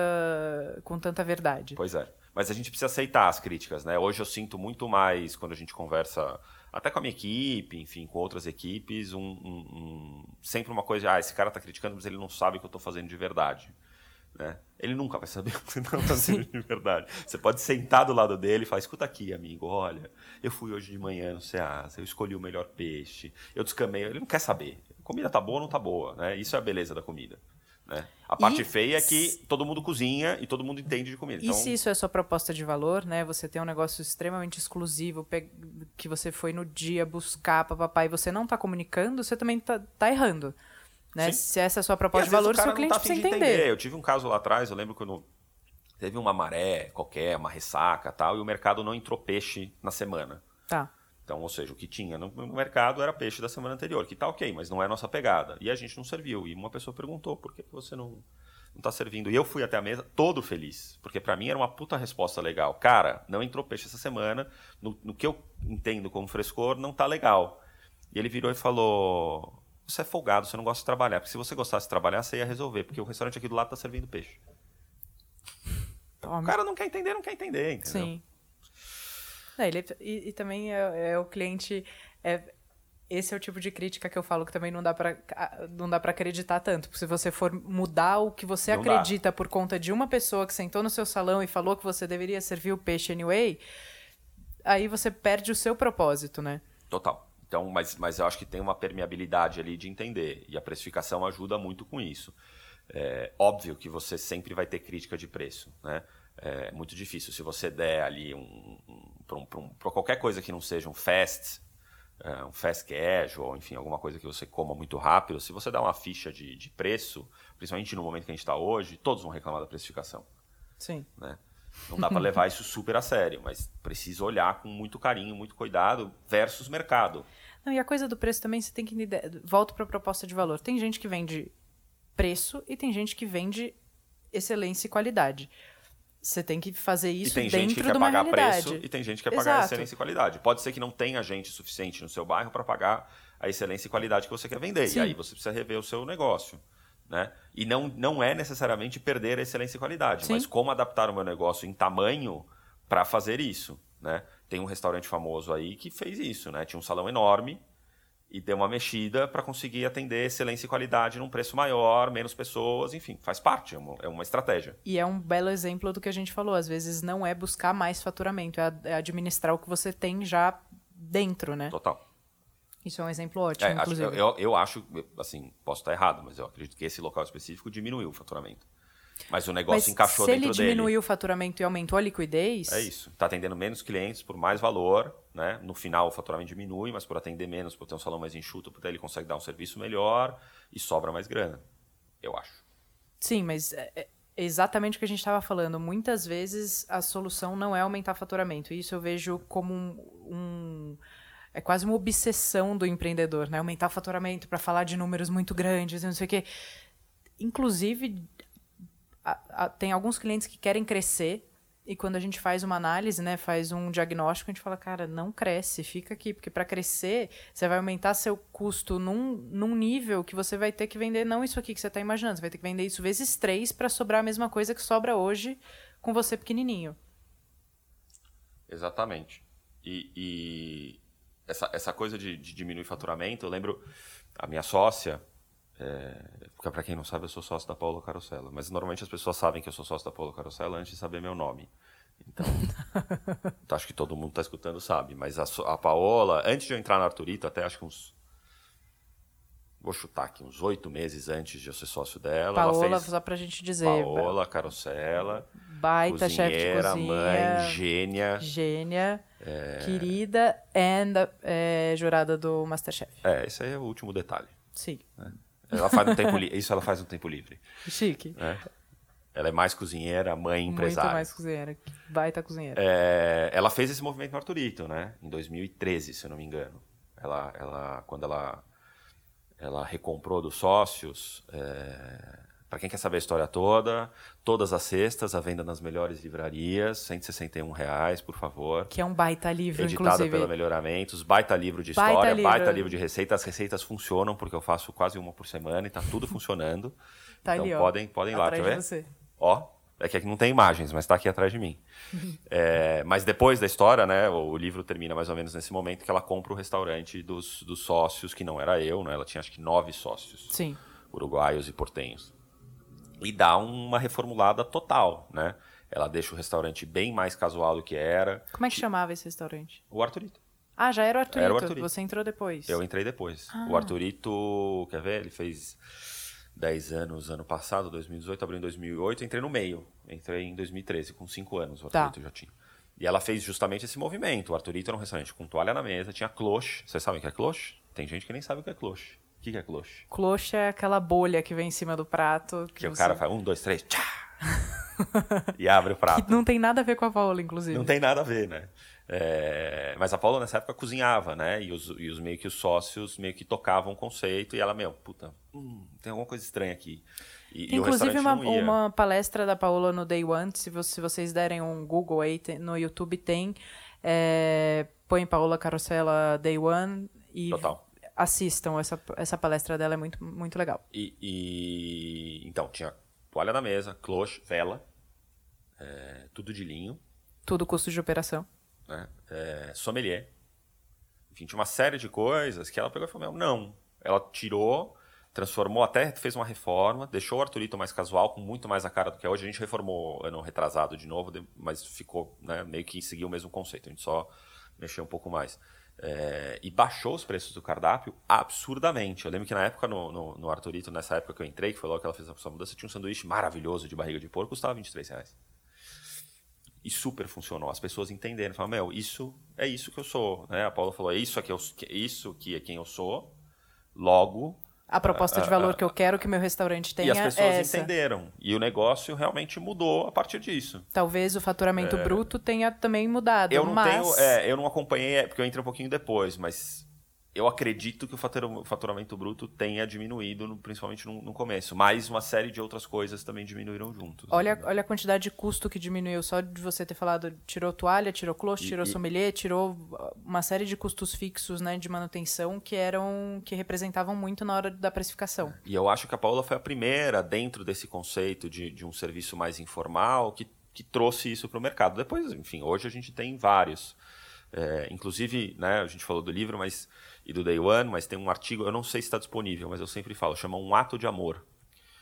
Speaker 1: com tanta verdade.
Speaker 2: Pois é. Mas a gente precisa aceitar as críticas, né? Hoje eu sinto muito mais quando a gente conversa até com a minha equipe, enfim, com outras equipes, um, um, um, sempre uma coisa, ah, esse cara está criticando, mas ele não sabe o que eu estou fazendo de verdade. Né? Ele nunca vai saber *laughs* o que você está fazendo de verdade. Você pode sentar do lado dele e falar: escuta aqui, amigo, olha, eu fui hoje de manhã no Ceasa, eu escolhi o melhor peixe, eu descamei. Ele não quer saber. Comida tá boa ou não tá boa, né? Isso é a beleza da comida. Né? A parte e feia é que todo mundo cozinha e todo mundo entende de comida.
Speaker 1: E então... se isso é sua proposta de valor, né? Você tem um negócio extremamente exclusivo que você foi no dia buscar para papai e você não está comunicando, você também está tá errando. Né? Se essa é a sua proposta de valor, o seu cliente tá precisa entender. entender.
Speaker 2: Eu tive um caso lá atrás, eu lembro quando teve uma maré qualquer, uma ressaca tal, e o mercado não entrou peixe na semana.
Speaker 1: Tá.
Speaker 2: Então, ou seja, o que tinha no mercado era peixe da semana anterior, que tá ok, mas não é a nossa pegada. E a gente não serviu. E uma pessoa perguntou por que você não, não tá servindo. E eu fui até a mesa todo feliz, porque para mim era uma puta resposta legal. Cara, não entrou peixe essa semana, no, no que eu entendo como frescor, não tá legal. E ele virou e falou: Você é folgado, você não gosta de trabalhar. Porque se você gostasse de trabalhar, você ia resolver, porque o restaurante aqui do lado tá servindo peixe O cara não quer entender, não quer entender, entendeu?
Speaker 1: Sim. É, ele, e, e, também é, é, o cliente. É, esse é o tipo de crítica que eu falo que também não dá para não dá para acreditar tanto. Porque se você for mudar o que você não acredita dá. por conta de uma pessoa que sentou no seu salão e falou que você deveria servir o peixe anyway, aí você perde o seu propósito, né?
Speaker 2: Total. Então, mas, mas eu acho que tem uma permeabilidade ali de entender. E a precificação ajuda muito com isso. É óbvio que você sempre vai ter crítica de preço, né? É muito difícil. Se você der ali um, um para um, um, qualquer coisa que não seja um fast, é, um fast casual, enfim, alguma coisa que você coma muito rápido, se você dá uma ficha de, de preço, principalmente no momento que a gente está hoje, todos vão reclamar da precificação.
Speaker 1: Sim.
Speaker 2: Né? Não dá para levar isso super a sério, mas precisa olhar com muito carinho, muito cuidado versus mercado.
Speaker 1: Não, e a coisa do preço também você tem que volta para a proposta de valor. Tem gente que vende preço e tem gente que vende excelência e qualidade. Você tem que fazer isso realidade. E tem gente que quer pagar preço
Speaker 2: e tem gente que quer Exato. pagar excelência e qualidade. Pode ser que não tenha gente suficiente no seu bairro para pagar a excelência e qualidade que você quer vender. Sim. E aí você precisa rever o seu negócio. Né? E não, não é necessariamente perder a excelência e qualidade, Sim. mas como adaptar o meu negócio em tamanho para fazer isso. Né? Tem um restaurante famoso aí que fez isso, né? Tinha um salão enorme e deu uma mexida para conseguir atender excelência e qualidade num preço maior, menos pessoas, enfim, faz parte, é uma, é uma estratégia.
Speaker 1: E é um belo exemplo do que a gente falou. Às vezes não é buscar mais faturamento, é, é administrar o que você tem já dentro, né?
Speaker 2: Total.
Speaker 1: Isso é um exemplo ótimo, é, inclusive.
Speaker 2: Acho, eu, eu acho, assim, posso estar errado, mas eu acredito que esse local específico diminuiu o faturamento. Mas o negócio Mas encaixou dentro dele.
Speaker 1: Se ele diminuiu o faturamento e aumentou a liquidez.
Speaker 2: É isso. Está atendendo menos clientes por mais valor. Né? No final, o faturamento diminui, mas por atender menos, por ter um salão mais enxuto, por ter, ele consegue dar um serviço melhor e sobra mais grana. Eu acho.
Speaker 1: Sim, mas é, é exatamente o que a gente estava falando. Muitas vezes a solução não é aumentar faturamento. Isso eu vejo como um, um é quase uma obsessão do empreendedor, né? Aumentar o faturamento para falar de números muito grandes, não sei o quê. Inclusive, a, a, tem alguns clientes que querem crescer e quando a gente faz uma análise, né, faz um diagnóstico, a gente fala, cara, não cresce, fica aqui, porque para crescer, você vai aumentar seu custo num, num nível que você vai ter que vender não isso aqui que você está imaginando, você vai ter que vender isso vezes três para sobrar a mesma coisa que sobra hoje com você pequenininho.
Speaker 2: Exatamente. E, e essa, essa coisa de, de diminuir faturamento, eu lembro a minha sócia, é, porque para quem não sabe, eu sou sócio da Paula Carosella, mas normalmente as pessoas sabem que eu sou sócio da Paula Carosella antes de saber meu nome. Então, *laughs* acho que todo mundo está escutando sabe, mas a, a Paola, antes de eu entrar na Arturito, até acho que uns vou chutar aqui, uns oito meses antes de eu ser sócio dela.
Speaker 1: Paola,
Speaker 2: ela fez
Speaker 1: só pra gente dizer.
Speaker 2: Paola Carosella.
Speaker 1: Baita chefe de cozinha.
Speaker 2: mãe, gênia.
Speaker 1: Gênia, é... querida, e é, jurada do Masterchef.
Speaker 2: É, esse aí é o último detalhe.
Speaker 1: Sim.
Speaker 2: É. Ela faz um tempo Isso ela faz no tempo livre.
Speaker 1: Chique.
Speaker 2: É. Ela é mais cozinheira, mãe empresária.
Speaker 1: Muito mais cozinheira. Baita cozinheira.
Speaker 2: É, ela fez esse movimento no Arturito, né? Em 2013, se eu não me engano. Ela, ela, quando ela ela recomprou dos sócios. É... Para quem quer saber a história toda, todas as sextas, a venda nas melhores livrarias, 161 reais, por favor.
Speaker 1: Que é um baita livro,
Speaker 2: Editado
Speaker 1: inclusive.
Speaker 2: pela Melhoramentos, baita livro de história, baita livro. baita livro de receitas. As receitas funcionam, porque eu faço quase uma por semana e está tudo funcionando. *laughs*
Speaker 1: tá
Speaker 2: então
Speaker 1: ali, ó,
Speaker 2: podem, podem ir lá,
Speaker 1: tá
Speaker 2: ver?
Speaker 1: Você.
Speaker 2: Ó, é que aqui não tem imagens, mas está aqui atrás de mim. *laughs* é, mas depois da história, né, o livro termina mais ou menos nesse momento que ela compra o restaurante dos, dos sócios, que não era eu, né? Ela tinha acho que nove sócios.
Speaker 1: Sim.
Speaker 2: Uruguaios e portenhos. E dá uma reformulada total, né? Ela deixa o restaurante bem mais casual do que era.
Speaker 1: Como é que chamava esse restaurante?
Speaker 2: O Arturito.
Speaker 1: Ah, já era o Arturito. Era o Arturito. Você entrou depois.
Speaker 2: Eu entrei depois. Ah. O Arturito, quer ver? Ele fez 10 anos ano passado, 2018, abriu em 2008, entrei no meio. Entrei em 2013, com 5 anos o Arthurito tá. já tinha. E ela fez justamente esse movimento. O Arthurito era um restaurante com toalha na mesa, tinha cloche. Vocês sabem o que é cloche? Tem gente que nem sabe o que é cloche. O que é cloche?
Speaker 1: Cloche é aquela bolha que vem em cima do prato.
Speaker 2: Que, que você... o cara faz um, dois, três, tchá! *laughs* e abre o prato.
Speaker 1: Que não tem nada a ver com a Paola, inclusive.
Speaker 2: Não tem nada a ver, né? É... Mas a Paula nessa época cozinhava, né? E os, e os meio que os sócios meio que tocavam o conceito e ela, meu, puta, hum, tem alguma coisa estranha aqui. E,
Speaker 1: inclusive uma, uma palestra da Paola no Day One, se, se vocês derem um Google aí, tem, no YouTube tem. É, põe Paola Carosella Day One e
Speaker 2: Total.
Speaker 1: Assistam. Essa, essa palestra dela é muito, muito legal.
Speaker 2: E, e então, tinha toalha na mesa, cloche, vela. É, tudo de linho.
Speaker 1: Tudo custo de operação.
Speaker 2: Né? É, sommelier. Enfim, tinha uma série de coisas que ela pegou e falou, não. Ela tirou, transformou, até fez uma reforma, deixou o Arthurito mais casual, com muito mais a cara do que é hoje. A gente reformou ano retrasado de novo, mas ficou né, meio que seguiu o mesmo conceito. A gente só mexeu um pouco mais. É, e baixou os preços do cardápio absurdamente. Eu lembro que na época, no, no, no, Arthurito, nessa época que eu entrei, que foi logo que ela fez a mudança, tinha um sanduíche maravilhoso de barriga de porco, custava 23 reais. E super funcionou. As pessoas entenderam, falaram, meu, isso é isso que eu sou. Né? A Paula falou, é isso, que eu, isso que é quem eu sou, logo
Speaker 1: a proposta de valor que eu quero que meu restaurante tenha.
Speaker 2: E as pessoas
Speaker 1: é
Speaker 2: entenderam. E o negócio realmente mudou a partir disso.
Speaker 1: Talvez o faturamento é... bruto tenha também mudado.
Speaker 2: Eu não
Speaker 1: mas...
Speaker 2: tenho. É, eu não acompanhei, é, porque eu entrei um pouquinho depois, mas eu acredito que o faturamento bruto tenha diminuído, principalmente no, começo. Mas uma série de outras coisas também diminuíram juntos.
Speaker 1: Olha, olha a quantidade de custo que diminuiu só de você ter falado, tirou toalha, tirou cloche, tirou e, sommelier, tirou uma série de custos fixos né, de manutenção que eram que representavam muito na hora da precificação.
Speaker 2: E eu acho que a Paula foi a primeira, dentro desse conceito de, de um serviço mais informal, que, que trouxe isso para o mercado. Depois, enfim, hoje a gente tem vários. É, inclusive, né, a gente falou do livro, mas e do Day One, mas tem um artigo, eu não sei se está disponível, mas eu sempre falo, chama Um Ato de Amor.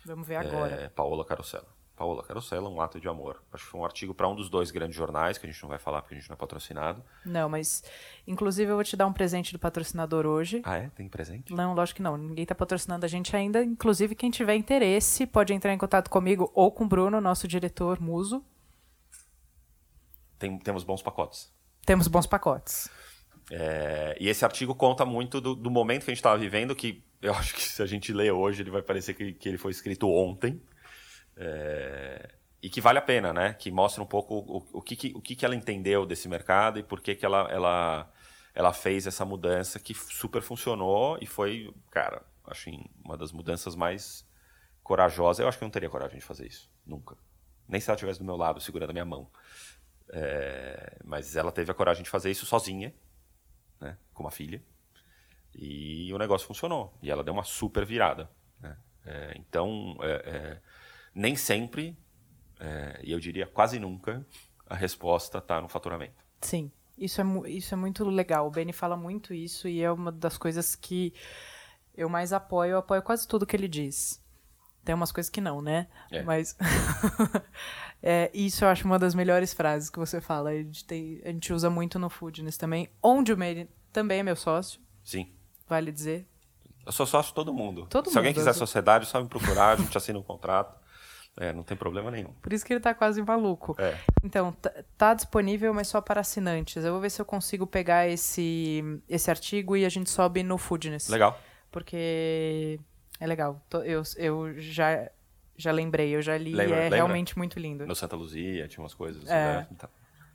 Speaker 1: Vamos ver agora.
Speaker 2: É, Paola Carosella. Paola Carosella, Um Ato de Amor. Acho que foi um artigo para um dos dois grandes jornais, que a gente não vai falar porque a gente não é patrocinado.
Speaker 1: Não, mas inclusive eu vou te dar um presente do patrocinador hoje.
Speaker 2: Ah, é? Tem presente?
Speaker 1: Não, lógico que não. Ninguém está patrocinando a gente ainda. Inclusive, quem tiver interesse pode entrar em contato comigo ou com o Bruno, nosso diretor muso.
Speaker 2: Tem, temos bons pacotes.
Speaker 1: Temos bons pacotes.
Speaker 2: É, e esse artigo conta muito do, do momento que a gente estava vivendo, que eu *laughs* acho que se a gente ler hoje, ele vai parecer que, que ele foi escrito ontem. É, e que vale a pena, né? Que mostra um pouco o, o, que, que, o que, que ela entendeu desse mercado e por que, que ela, ela, ela fez essa mudança que super funcionou e foi, cara, acho uma das mudanças mais corajosas. Eu acho que eu não teria coragem de fazer isso, nunca. Nem se ela estivesse do meu lado, segurando a minha mão. É, mas ela teve a coragem de fazer isso sozinha né, com uma filha. E o negócio funcionou. E ela deu uma super virada. Né? É, então, é, é, nem sempre, é, e eu diria quase nunca, a resposta está no faturamento.
Speaker 1: Sim, isso é, isso é muito legal. O Benny fala muito isso e é uma das coisas que eu mais apoio. Eu apoio quase tudo que ele diz. Tem umas coisas que não, né? É. Mas *laughs* é, isso eu acho uma das melhores frases que você fala. A gente, tem, a gente usa muito no Foodness também. Onde o Meire também é meu sócio.
Speaker 2: Sim.
Speaker 1: Vale dizer.
Speaker 2: Eu sou sócio de todo mundo.
Speaker 1: Todo
Speaker 2: Se
Speaker 1: mundo,
Speaker 2: alguém quiser sociedade, só me procurar, a gente *laughs* assina um contrato. É, não tem problema nenhum.
Speaker 1: Por isso que ele tá quase maluco.
Speaker 2: É.
Speaker 1: Então, tá, tá disponível, mas só para assinantes. Eu vou ver se eu consigo pegar esse, esse artigo e a gente sobe no Foodness.
Speaker 2: Legal.
Speaker 1: Porque é legal. Eu, eu já, já lembrei, eu já li
Speaker 2: lembra,
Speaker 1: é
Speaker 2: lembra?
Speaker 1: realmente muito lindo.
Speaker 2: No Santa Luzia tinha umas coisas.
Speaker 1: É,
Speaker 2: né? então,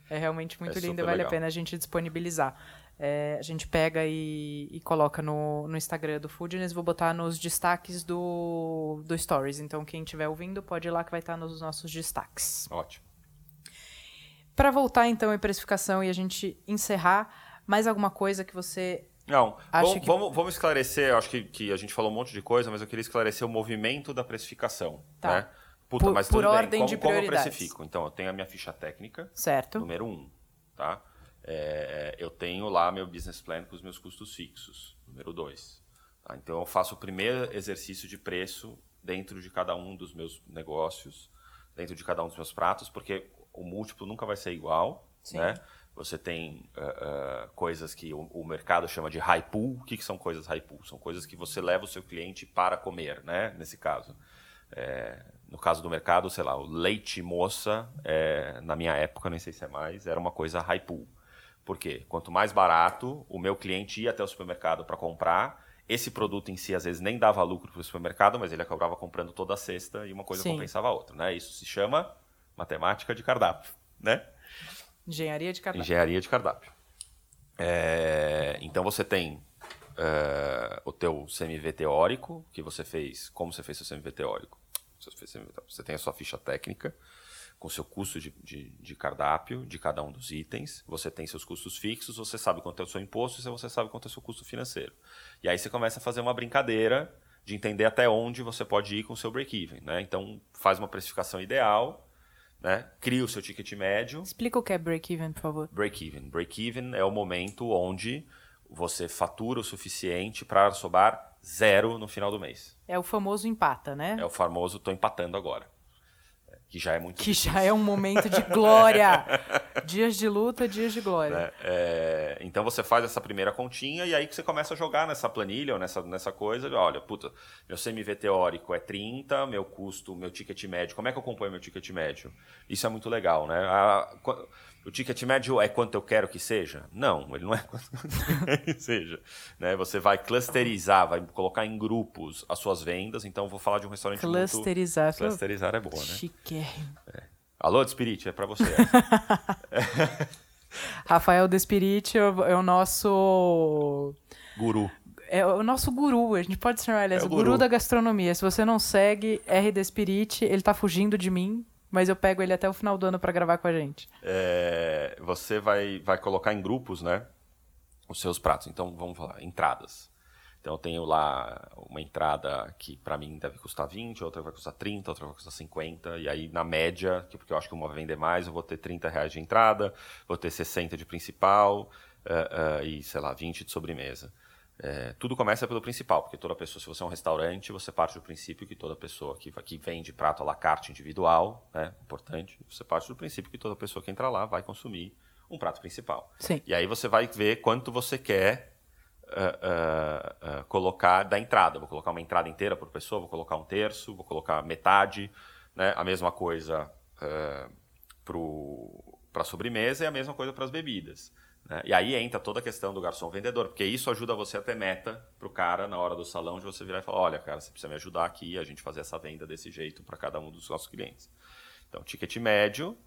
Speaker 1: é realmente muito
Speaker 2: É
Speaker 1: lindo e vale
Speaker 2: legal.
Speaker 1: a pena a gente disponibilizar. É, a gente pega e, e coloca no, no Instagram do Foodness, vou botar nos destaques do, do Stories. Então, quem estiver ouvindo, pode ir lá que vai estar nos nossos destaques.
Speaker 2: ótimo.
Speaker 1: Para voltar, então, em precificação e a gente encerrar, mais alguma coisa que você
Speaker 2: Não,
Speaker 1: que-
Speaker 2: vamos, vamos esclarecer, acho que, que a gente falou um monte de coisa, mas eu queria esclarecer o movimento da precificação.
Speaker 1: Tá.
Speaker 2: Né? Puta,
Speaker 1: Por-
Speaker 2: mas
Speaker 1: por
Speaker 2: tudo bem.
Speaker 1: ordem
Speaker 2: como,
Speaker 1: de
Speaker 2: como eu
Speaker 1: prioridades.
Speaker 2: precifico? Então, eu tenho a minha ficha técnica,
Speaker 1: Certo?
Speaker 2: número um, tá? É, eu tenho lá meu business plan com os meus custos fixos, número dois. tá? Então, eu faço o primeiro exercício de preço dentro de cada um dos meus negócios, dentro de cada um dos meus pratos, porque o múltiplo nunca vai ser igual,
Speaker 1: Sim.
Speaker 2: né? Você tem ah, ah, coisas que o, o mercado chama de high pool. O que, que são coisas high pool? São coisas que você leva o seu cliente para comer, né? Nesse caso. É, no caso do mercado, sei lá, o leite moça, é, na minha época, nem sei se é mais, era uma coisa high pool. Por quê? Quanto mais barato o meu cliente ia até o supermercado para comprar, esse produto em si às vezes nem dava lucro para o supermercado, mas ele acabava comprando toda a cesta e uma coisa
Speaker 1: Sim.
Speaker 2: compensava a outra. Né? Isso se chama matemática de cardápio. Né?
Speaker 1: Engenharia de cardápio.
Speaker 2: Engenharia de cardápio. É, então você tem é, o teu CMV teórico, que você fez, como você fez seu CMV teórico? Você, tem a sua ficha técnica, com seu custo de, de, de cardápio, de cada um dos itens. Você tem seus custos fixos, você sabe quanto é o seu imposto e você sabe quanto é o seu custo financeiro. E aí você começa a fazer uma brincadeira de entender até onde você pode ir com o seu break-even. Né? Então faz uma precificação ideal, né? Cria o seu ticket médio.
Speaker 1: Explica o que é break-even, por favor.
Speaker 2: Break-even. Break-even é o momento onde você fatura o suficiente para sobrar zero no final do mês.
Speaker 1: É o famoso empata, né?
Speaker 2: É o famoso tô empatando agora. Que já é muito
Speaker 1: Que difícil. já é um momento de glória. *laughs* dias de luta, dias de glória.
Speaker 2: É, é, então você faz essa primeira continha e aí que você começa a jogar nessa planilha ou nessa, nessa coisa. Olha, puta, meu CMV teórico é 30, meu custo, meu ticket médio. Como é que eu componho meu ticket médio? Isso é muito legal, né? A, o ticket médio é quanto eu quero que seja? Não, ele não é *laughs* quanto eu quero que seja. Né? Você vai clusterizar, vai colocar em grupos as suas vendas. Então, vou falar de um restaurante
Speaker 1: clusterizar.
Speaker 2: muito... Clusterizar. é boa, né?
Speaker 1: Chiquérrimo.
Speaker 2: É. Alô, Spirit, é para você. *laughs*
Speaker 1: Rafael Despirit é, é o nosso...
Speaker 2: Guru.
Speaker 1: É o nosso guru, a gente pode chamar ele, é o guru. guru da gastronomia. Se você não segue R. Spirit, ele tá fugindo de mim, mas eu pego ele até o final do ano para gravar com a gente.
Speaker 2: É, você vai, vai colocar em grupos, né? Os seus pratos. Então, vamos falar, entradas. Então, eu tenho lá uma entrada que para mim deve custar 20, outra vai custar 30, outra vai custar 50. E aí, na média, porque eu acho que uma vai vender mais, eu vou ter 30 reais de entrada, vou ter 60 de principal uh, uh, e, sei lá, 20 de sobremesa. É, tudo começa pelo principal, porque toda pessoa, se você é um restaurante, você parte do princípio que toda pessoa que, que vende prato à la carte individual, né, importante, você parte do princípio que toda pessoa que entra lá vai consumir um prato principal.
Speaker 1: Sim.
Speaker 2: E aí você vai ver quanto você quer uh, uh, colocar da entrada. Vou colocar uma entrada inteira por pessoa, vou colocar um terço, vou colocar metade, né, a mesma coisa para a sobremesa e a mesma coisa para as bebidas. Né? E aí entra toda a questão do garçom vendedor, porque isso ajuda você a ter meta para o cara na hora do salão de você virar e falar: olha, cara, você precisa me ajudar aqui a gente fazer essa venda desse jeito para cada um dos nossos clientes. Então, ticket médio,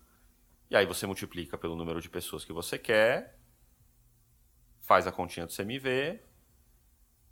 Speaker 2: e aí você multiplica pelo número de pessoas que você quer, faz a continha do CMV,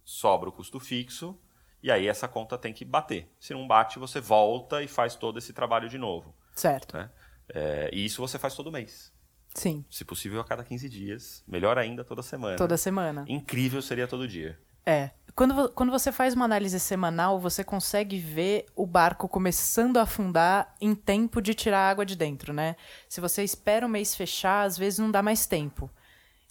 Speaker 2: sobra o custo fixo, e aí essa conta tem que bater. Se não bate, você volta e faz todo esse trabalho de novo.
Speaker 1: Certo.
Speaker 2: Né? É, e isso você faz todo mês.
Speaker 1: Sim.
Speaker 2: Se possível, a cada 15 dias. Melhor ainda, toda semana.
Speaker 1: Toda semana.
Speaker 2: Incrível seria todo dia.
Speaker 1: É. Quando, quando você faz uma análise semanal, você consegue ver o barco começando a afundar em tempo de tirar a água de dentro, né? Se você espera o mês fechar, às vezes não dá mais tempo.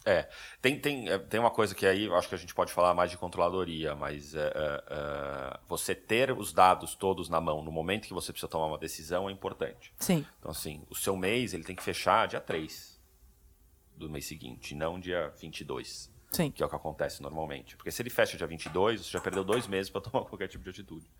Speaker 2: É, tem, tem, é, tem uma coisa que aí eu acho que a gente pode falar mais de controladoria, mas é, é, é, você ter os dados todos na mão no momento que você precisa tomar uma decisão é importante.
Speaker 1: Sim.
Speaker 2: Então, assim, o seu mês ele tem que fechar dia 3 do mês seguinte, não dia 22.
Speaker 1: Sim.
Speaker 2: Que é o que acontece normalmente. Porque se ele fecha dia 22, você já perdeu dois meses para *laughs* tomar qualquer tipo de atitude.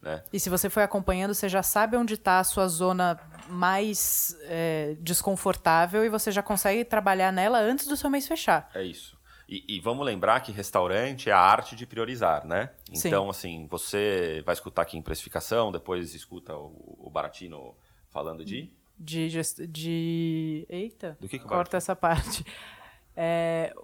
Speaker 2: Né?
Speaker 1: E se você foi acompanhando, você já sabe onde está a sua zona mais é, desconfortável e você já consegue trabalhar nela antes do seu mês fechar.
Speaker 2: É isso. E, e, vamos lembrar que restaurante é a arte de priorizar, né? Então,
Speaker 1: Sim.
Speaker 2: assim, você vai escutar aqui em precificação, depois escuta o, o Baratino falando de
Speaker 1: de, de... Eita,
Speaker 2: Do que que
Speaker 1: corta essa parte. É,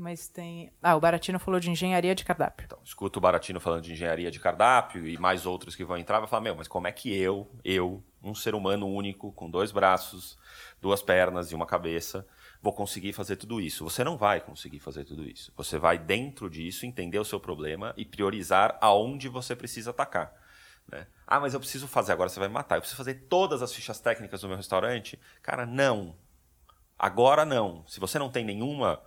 Speaker 1: mas tem... Ah, o Baratino falou de engenharia de cardápio.
Speaker 2: Então, escuta o Baratino falando de engenharia de cardápio e mais outros que vão entrar, vai falar, meu, mas como é que eu, eu, um ser humano único, com dois braços, duas pernas e uma cabeça, vou conseguir fazer tudo isso? Você não vai conseguir fazer tudo isso. Você vai, dentro disso, entender o seu problema e priorizar aonde você precisa atacar. Né? Ah, mas eu preciso fazer, agora você vai me matar. Eu preciso fazer todas as fichas técnicas do meu restaurante? Cara, não. Agora não. Se você não tem nenhuma,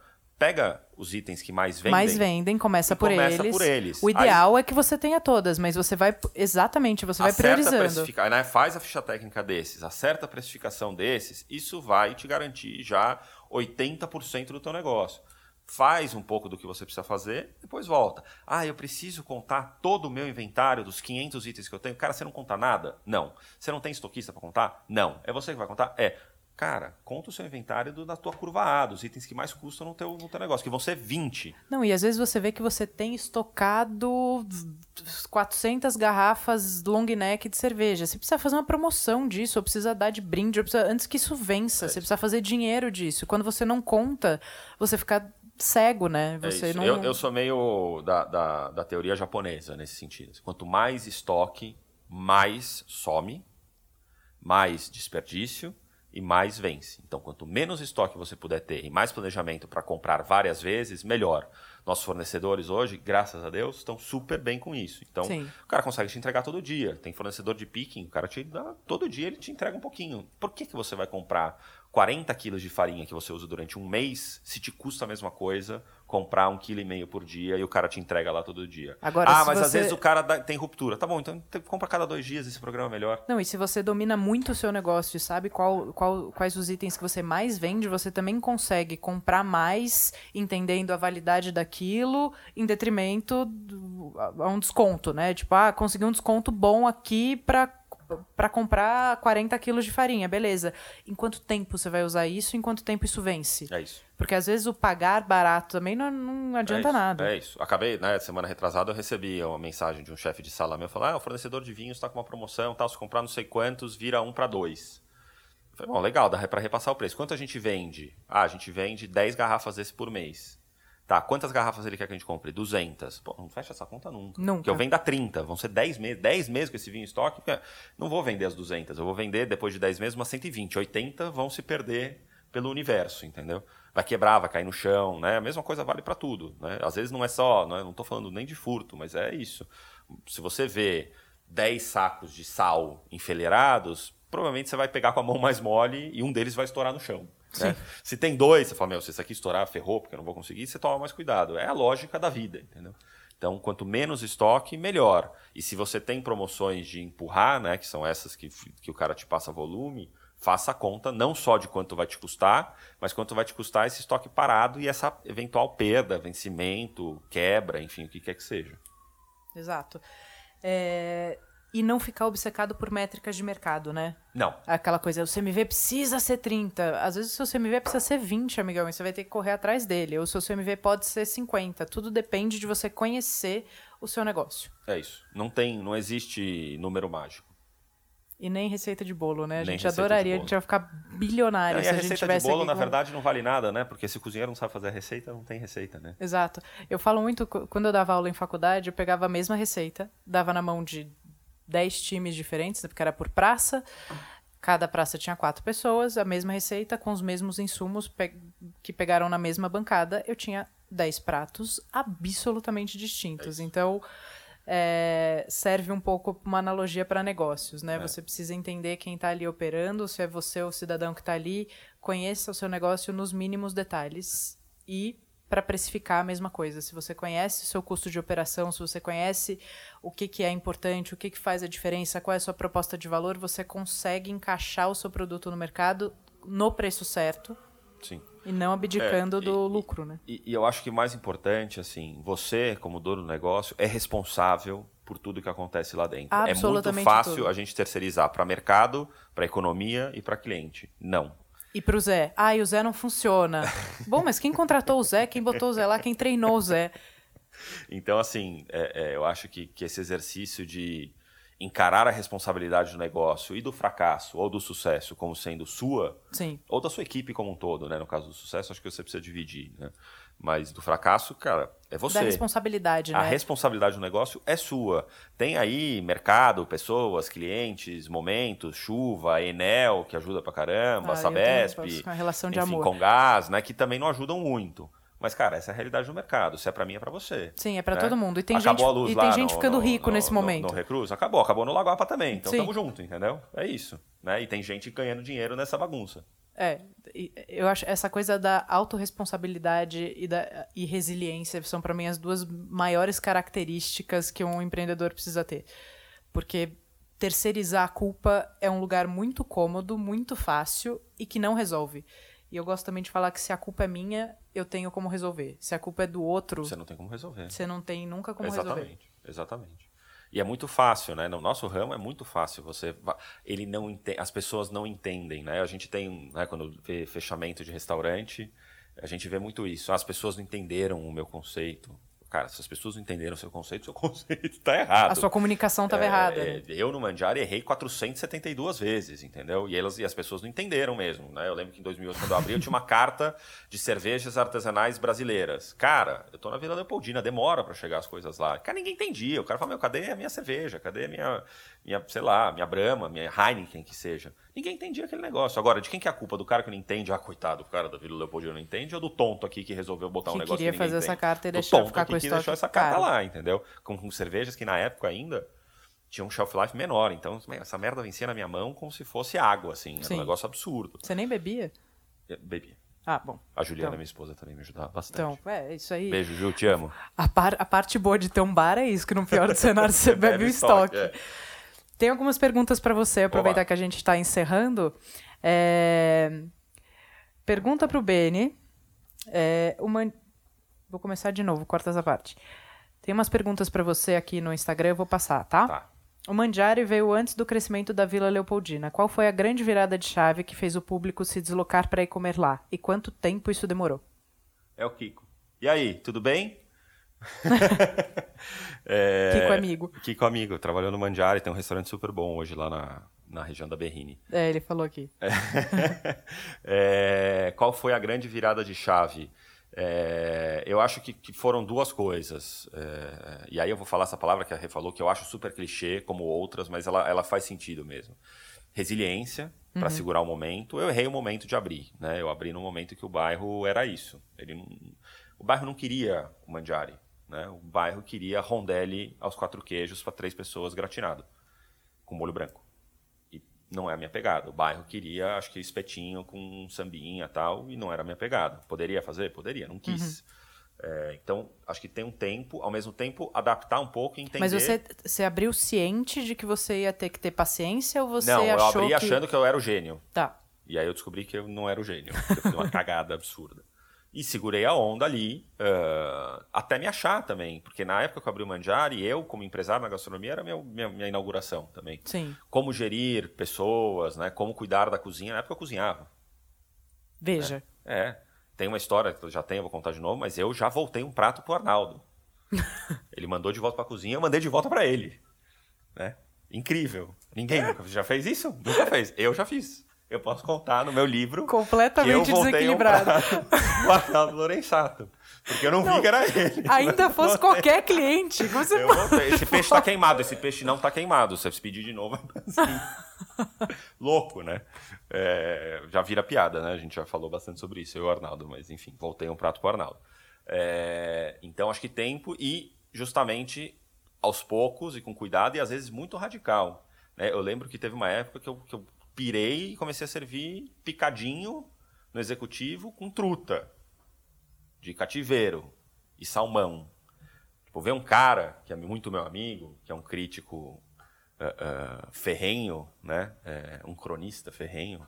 Speaker 2: pega os itens que mais vendem.
Speaker 1: Mais vendem, começa, por,
Speaker 2: começa
Speaker 1: eles.
Speaker 2: por eles.
Speaker 1: O ideal Aí, é que você tenha todas, mas você vai. Exatamente, você vai priorizando.
Speaker 2: Né? Faz a ficha técnica desses, acerta a precificação desses, isso vai te garantir já 80% do teu negócio faz um pouco do que você precisa fazer, depois volta. Ah, eu preciso contar todo o meu inventário dos 500 itens que eu tenho. Cara, você não conta nada? Não. Você não tem estoquista para contar? Não. É você que vai contar? É. Cara, conta o seu inventário do, da tua curva A, dos itens que mais custam no teu, no teu negócio, que vão ser 20.
Speaker 1: Não, e às vezes você vê que você tem estocado 400 garrafas long neck de cerveja. Você precisa fazer uma promoção disso, ou precisa dar de brinde, precisa, antes que isso vença. É. Você precisa fazer dinheiro disso. Quando você não conta, você fica cego, né?
Speaker 2: É
Speaker 1: você
Speaker 2: é
Speaker 1: não...
Speaker 2: eu, eu sou meio da, da, da teoria japonesa nesse sentido. Quanto mais estoque, mais some, mais desperdício e mais vence. Então, quanto menos estoque você puder ter e mais planejamento para comprar várias vezes, melhor. Nossos fornecedores hoje, graças a Deus, estão super bem com isso. Então, Sim. o cara consegue te entregar todo dia. Tem fornecedor de picking, o cara te dá todo dia, ele te entrega um pouquinho. Por que, que você vai comprar 40 quilos de farinha que você usa durante um mês, se te custa a mesma coisa comprar um quilo e meio por dia e o cara te entrega lá todo dia. Agora, ah, mas você... às vezes o cara dá, tem ruptura. Tá bom, então compra cada dois dias esse programa é melhor.
Speaker 1: Não, e se você domina muito o seu negócio e sabe qual, qual, quais os itens que você mais vende, você também consegue comprar mais, entendendo a validade daquilo, em detrimento a um desconto, né? Tipo, ah, consegui um desconto bom aqui para para comprar 40 quilos de farinha, beleza. Em quanto tempo você vai usar isso? Em quanto tempo isso vence?
Speaker 2: É isso.
Speaker 1: Porque às vezes o pagar barato também não, não adianta
Speaker 2: é
Speaker 1: nada.
Speaker 2: É isso. Acabei, né, semana retrasada eu recebi uma mensagem de um chefe de sala meu falando: ah, o fornecedor de vinhos está com uma promoção, tal, se comprar não sei quantos, vira um para dois. Eu falei, bom, legal, dá para repassar o preço. Quanto a gente vende? Ah, a gente vende 10 garrafas desse por mês. Tá, quantas garrafas ele quer que a gente compre? 200. Pô, não fecha essa conta nunca. Nunca. Porque eu vendo a 30. Vão ser 10 meses. 10 meses com esse vinho em estoque. Não vou vender as 200. Eu vou vender, depois de 10 meses, umas 120. 80 vão se perder pelo universo, entendeu? Vai quebrar, vai cair no chão, né? A mesma coisa vale para tudo, né? Às vezes não é só, não, é, não tô falando nem de furto, mas é isso. Se você vê 10 sacos de sal enfileirados, provavelmente você vai pegar com a mão mais mole e um deles vai estourar no chão. Né? Se tem dois, você fala, meu, se esse aqui estourar, ferrou, porque eu não vou conseguir, você toma mais cuidado. É a lógica da vida, entendeu? Então, quanto menos estoque, melhor. E se você tem promoções de empurrar, né, que são essas que, que o cara te passa volume, faça a conta não só de quanto vai te custar, mas quanto vai te custar esse estoque parado e essa eventual perda, vencimento, quebra, enfim, o que quer que seja.
Speaker 1: Exato. É, e não ficar obcecado por métricas de mercado, né?
Speaker 2: Não.
Speaker 1: Aquela coisa, o CMV precisa ser 30. Às vezes o seu CMV precisa ser 20, amigão, e você vai ter que correr atrás dele. Ou o seu CMV pode ser 50. Tudo depende de você conhecer o seu negócio.
Speaker 2: É isso. Não tem, não existe número mágico.
Speaker 1: E nem receita de bolo, né? A gente adoraria, a gente vai ficar bilionário não, se a, a gente tivesse.
Speaker 2: de bolo, na com... verdade, não vale nada, né? Porque se o cozinheiro não sabe fazer a receita, não tem receita, né?
Speaker 1: Exato. Eu falo muito, quando eu dava aula em faculdade, eu pegava a mesma receita, dava na mão de 10 times diferentes, porque era por praça. Cada praça tinha quatro pessoas, a mesma receita, com os mesmos insumos pe que pegaram na mesma bancada. Eu tinha 10 pratos absolutamente distintos. Então, é, serve um pouco uma analogia para negócios, né? É. Você precisa entender quem está ali operando, se é você ou o cidadão que está ali, conheça o seu negócio nos mínimos detalhes e para precificar a mesma coisa. Se você conhece o seu custo de operação, se você conhece o que, que é importante, o que, que faz a diferença, qual é a sua proposta de valor, você consegue encaixar o seu produto no mercado no preço certo.
Speaker 2: Sim.
Speaker 1: E não abdicando é, e, do lucro, né?
Speaker 2: E, e eu acho que mais importante, assim, você, como dono do negócio, é responsável por tudo que acontece lá dentro. É muito fácil
Speaker 1: tudo.
Speaker 2: a gente terceirizar para mercado, para economia e para cliente. Não.
Speaker 1: E pro Zé, ah, e o Zé não funciona. *laughs* Bom, mas quem contratou o Zé, quem botou o Zé lá, quem treinou o Zé?
Speaker 2: Então, assim, é, é, eu acho que, que esse exercício de encarar a responsabilidade do negócio e do fracasso ou do sucesso como sendo sua,
Speaker 1: Sim.
Speaker 2: ou da sua equipe como um todo, né? No caso do sucesso, acho que você precisa dividir, né? Mas do fracasso, cara, é você.
Speaker 1: Da responsabilidade, né?
Speaker 2: A responsabilidade do negócio é sua. Tem aí mercado, pessoas, clientes, momentos, chuva, Enel, que ajuda pra caramba, ah, Sabesp,
Speaker 1: tenho, a relação de
Speaker 2: enfim,
Speaker 1: amor.
Speaker 2: com gás, né? Que também não ajudam muito. Mas, cara, essa é a realidade do mercado. Se é para mim, é para você.
Speaker 1: Sim, é para né? todo mundo. E tem acabou gente, a luz e tem gente no, ficando
Speaker 2: no,
Speaker 1: rico
Speaker 2: no,
Speaker 1: nesse momento.
Speaker 2: No, Recruz, acabou. Acabou no Lagoapa também. Então, Sim. tamo junto, entendeu? É isso. Né? E tem gente ganhando dinheiro nessa bagunça.
Speaker 1: É, eu acho essa coisa da autorresponsabilidade e da e resiliência são para mim as duas maiores características que um empreendedor precisa ter. Porque terceirizar a culpa é um lugar muito cômodo, muito fácil e que não resolve. E eu gosto também de falar que se a culpa é minha, eu tenho como resolver. Se a culpa é do outro,
Speaker 2: você não tem como resolver.
Speaker 1: Você não tem nunca como
Speaker 2: exatamente,
Speaker 1: resolver.
Speaker 2: Exatamente. Exatamente. E é muito fácil, né? No nosso ramo é muito fácil. Você, ele não ente, as pessoas não entendem, né? A gente tem, né, quando vê fechamento de restaurante, a gente vê muito isso. As pessoas não entenderam o meu conceito. Cara, se as pessoas não entenderam o seu conceito, *laughs* seu conceito está errado.
Speaker 1: A sua comunicação estava é, errada.
Speaker 2: Né? Eu no Mandiara errei 472 vezes, entendeu? E, elas, e as pessoas não entenderam mesmo. Né? Eu lembro que em 2008, quando eu abri, eu tinha uma *laughs* carta de cervejas artesanais brasileiras. Cara, eu tô na Vila Leopoldina, demora para chegar as coisas lá. Cara, ninguém entendia. O cara fala, meu, cadê a minha cerveja? Cadê a minha, minha sei lá, minha Brahma, minha Heineken, que seja? Ninguém entendia aquele negócio. Agora, de quem que é a culpa? Do cara que não entende? Ah, coitado, o cara da Vila Leopoldina não entende? Ou do tonto aqui que resolveu botar
Speaker 1: que
Speaker 2: um negócio que ninguém
Speaker 1: fazer essa carta e
Speaker 2: do
Speaker 1: deixar
Speaker 2: tonto
Speaker 1: ficar com o
Speaker 2: que deixou essa carta lá, entendeu? Com, com cervejas que na época ainda tinha um shelf life menor. Então, essa merda vencia na minha mão como se fosse água, assim. Era
Speaker 1: Sim.
Speaker 2: um negócio absurdo.
Speaker 1: Você nem bebia?
Speaker 2: Eu Bebi.
Speaker 1: Ah, bom.
Speaker 2: A Juliana,
Speaker 1: Então.
Speaker 2: minha esposa, também me ajudava bastante.
Speaker 1: Então, é, isso aí.
Speaker 2: Beijo, Ju, te amo.
Speaker 1: A, par- a parte boa de ter um bar é isso, que no pior do cenário você *laughs* bebe o estoque.
Speaker 2: é.
Speaker 1: Tem algumas perguntas para você, aproveitar que a gente está encerrando. É, Pergunta para o Beni. É, uma... Vou começar de novo, corta essa parte. Tem umas perguntas para você aqui no Instagram, eu vou passar, tá?
Speaker 2: Tá.
Speaker 1: O Mandiari veio antes do crescimento da Vila Leopoldina. Qual foi a grande virada de chave que fez o público se deslocar para ir comer lá? E quanto tempo isso demorou?
Speaker 2: É o Kiko. E aí, tudo bem? *laughs* É,
Speaker 1: Kiko amigo.
Speaker 2: Kiko amigo, trabalhou no Mandiari, tem um restaurante super bom hoje lá na, na região da Berrini.
Speaker 1: É, ele falou aqui. *laughs*
Speaker 2: É, qual foi a grande virada de chave? É, eu acho que, que foram duas coisas. É, e aí eu vou falar essa palavra que a Rê falou, que eu acho super clichê, como outras, mas ela, ela faz sentido mesmo. Resiliência para segurar o momento. Eu errei o momento de abrir. Né? Eu abri no momento que o bairro era isso. Ele não- o bairro não queria o Mandiari. Né? O bairro queria rondelli aos quatro queijos para três pessoas gratinado, com molho branco. E não é a minha pegada. O bairro queria, acho que espetinho com sambinha e tal, e não era a minha pegada. Poderia fazer? Poderia, não quis. É, então, acho que tem um tempo, ao mesmo tempo, adaptar um pouco e entender.
Speaker 1: Mas você, você abriu ciente de que você ia ter que ter paciência ou você
Speaker 2: não, eu
Speaker 1: achou
Speaker 2: abri
Speaker 1: que...
Speaker 2: achando que eu era o gênio.
Speaker 1: Tá.
Speaker 2: E aí eu descobri que eu não era o gênio. Eu fiz uma *laughs* cagada absurda. E segurei a onda ali, ah, até me achar também. Porque na época que eu abri o Mandiari, eu, como empresário na gastronomia, era meu, minha, minha inauguração também.
Speaker 1: Sim.
Speaker 2: Como gerir pessoas, né? Como cuidar da cozinha. Na época eu cozinhava.
Speaker 1: Veja.
Speaker 2: É. Tem uma história que eu já tenho, vou contar de novo, mas eu já voltei um prato pro Arnaldo. *laughs* ele mandou de volta pra cozinha, eu mandei de volta pra ele. Né? Incrível. Ninguém nunca já fez isso? Nunca fez. Eu já fiz. Eu posso contar no meu livro.
Speaker 1: Completamente
Speaker 2: eu
Speaker 1: desequilibrado.
Speaker 2: Um pro Arnaldo Lorenzato. Porque eu não, vi que era ele.
Speaker 1: Ainda *laughs* fosse qualquer cliente. Você...
Speaker 2: Eu voltei. Esse peixe tá *laughs* queimado, esse peixe não tá queimado. Se você pedir de novo, assim. *laughs* Louco, né? É, já vira piada, né? A gente já falou bastante sobre isso, eu e o Arnaldo, mas enfim, voltei um prato pro Arnaldo. É, então, acho que tempo e justamente aos poucos e com cuidado e às vezes muito radical. né? Eu lembro que teve uma época que eu, que eu pirei e comecei a servir picadinho no executivo com truta de cativeiro e salmão. Tipo, ver um cara que é muito meu amigo, que é um crítico ah, ah, ferrenho, né? É, um cronista ferrenho,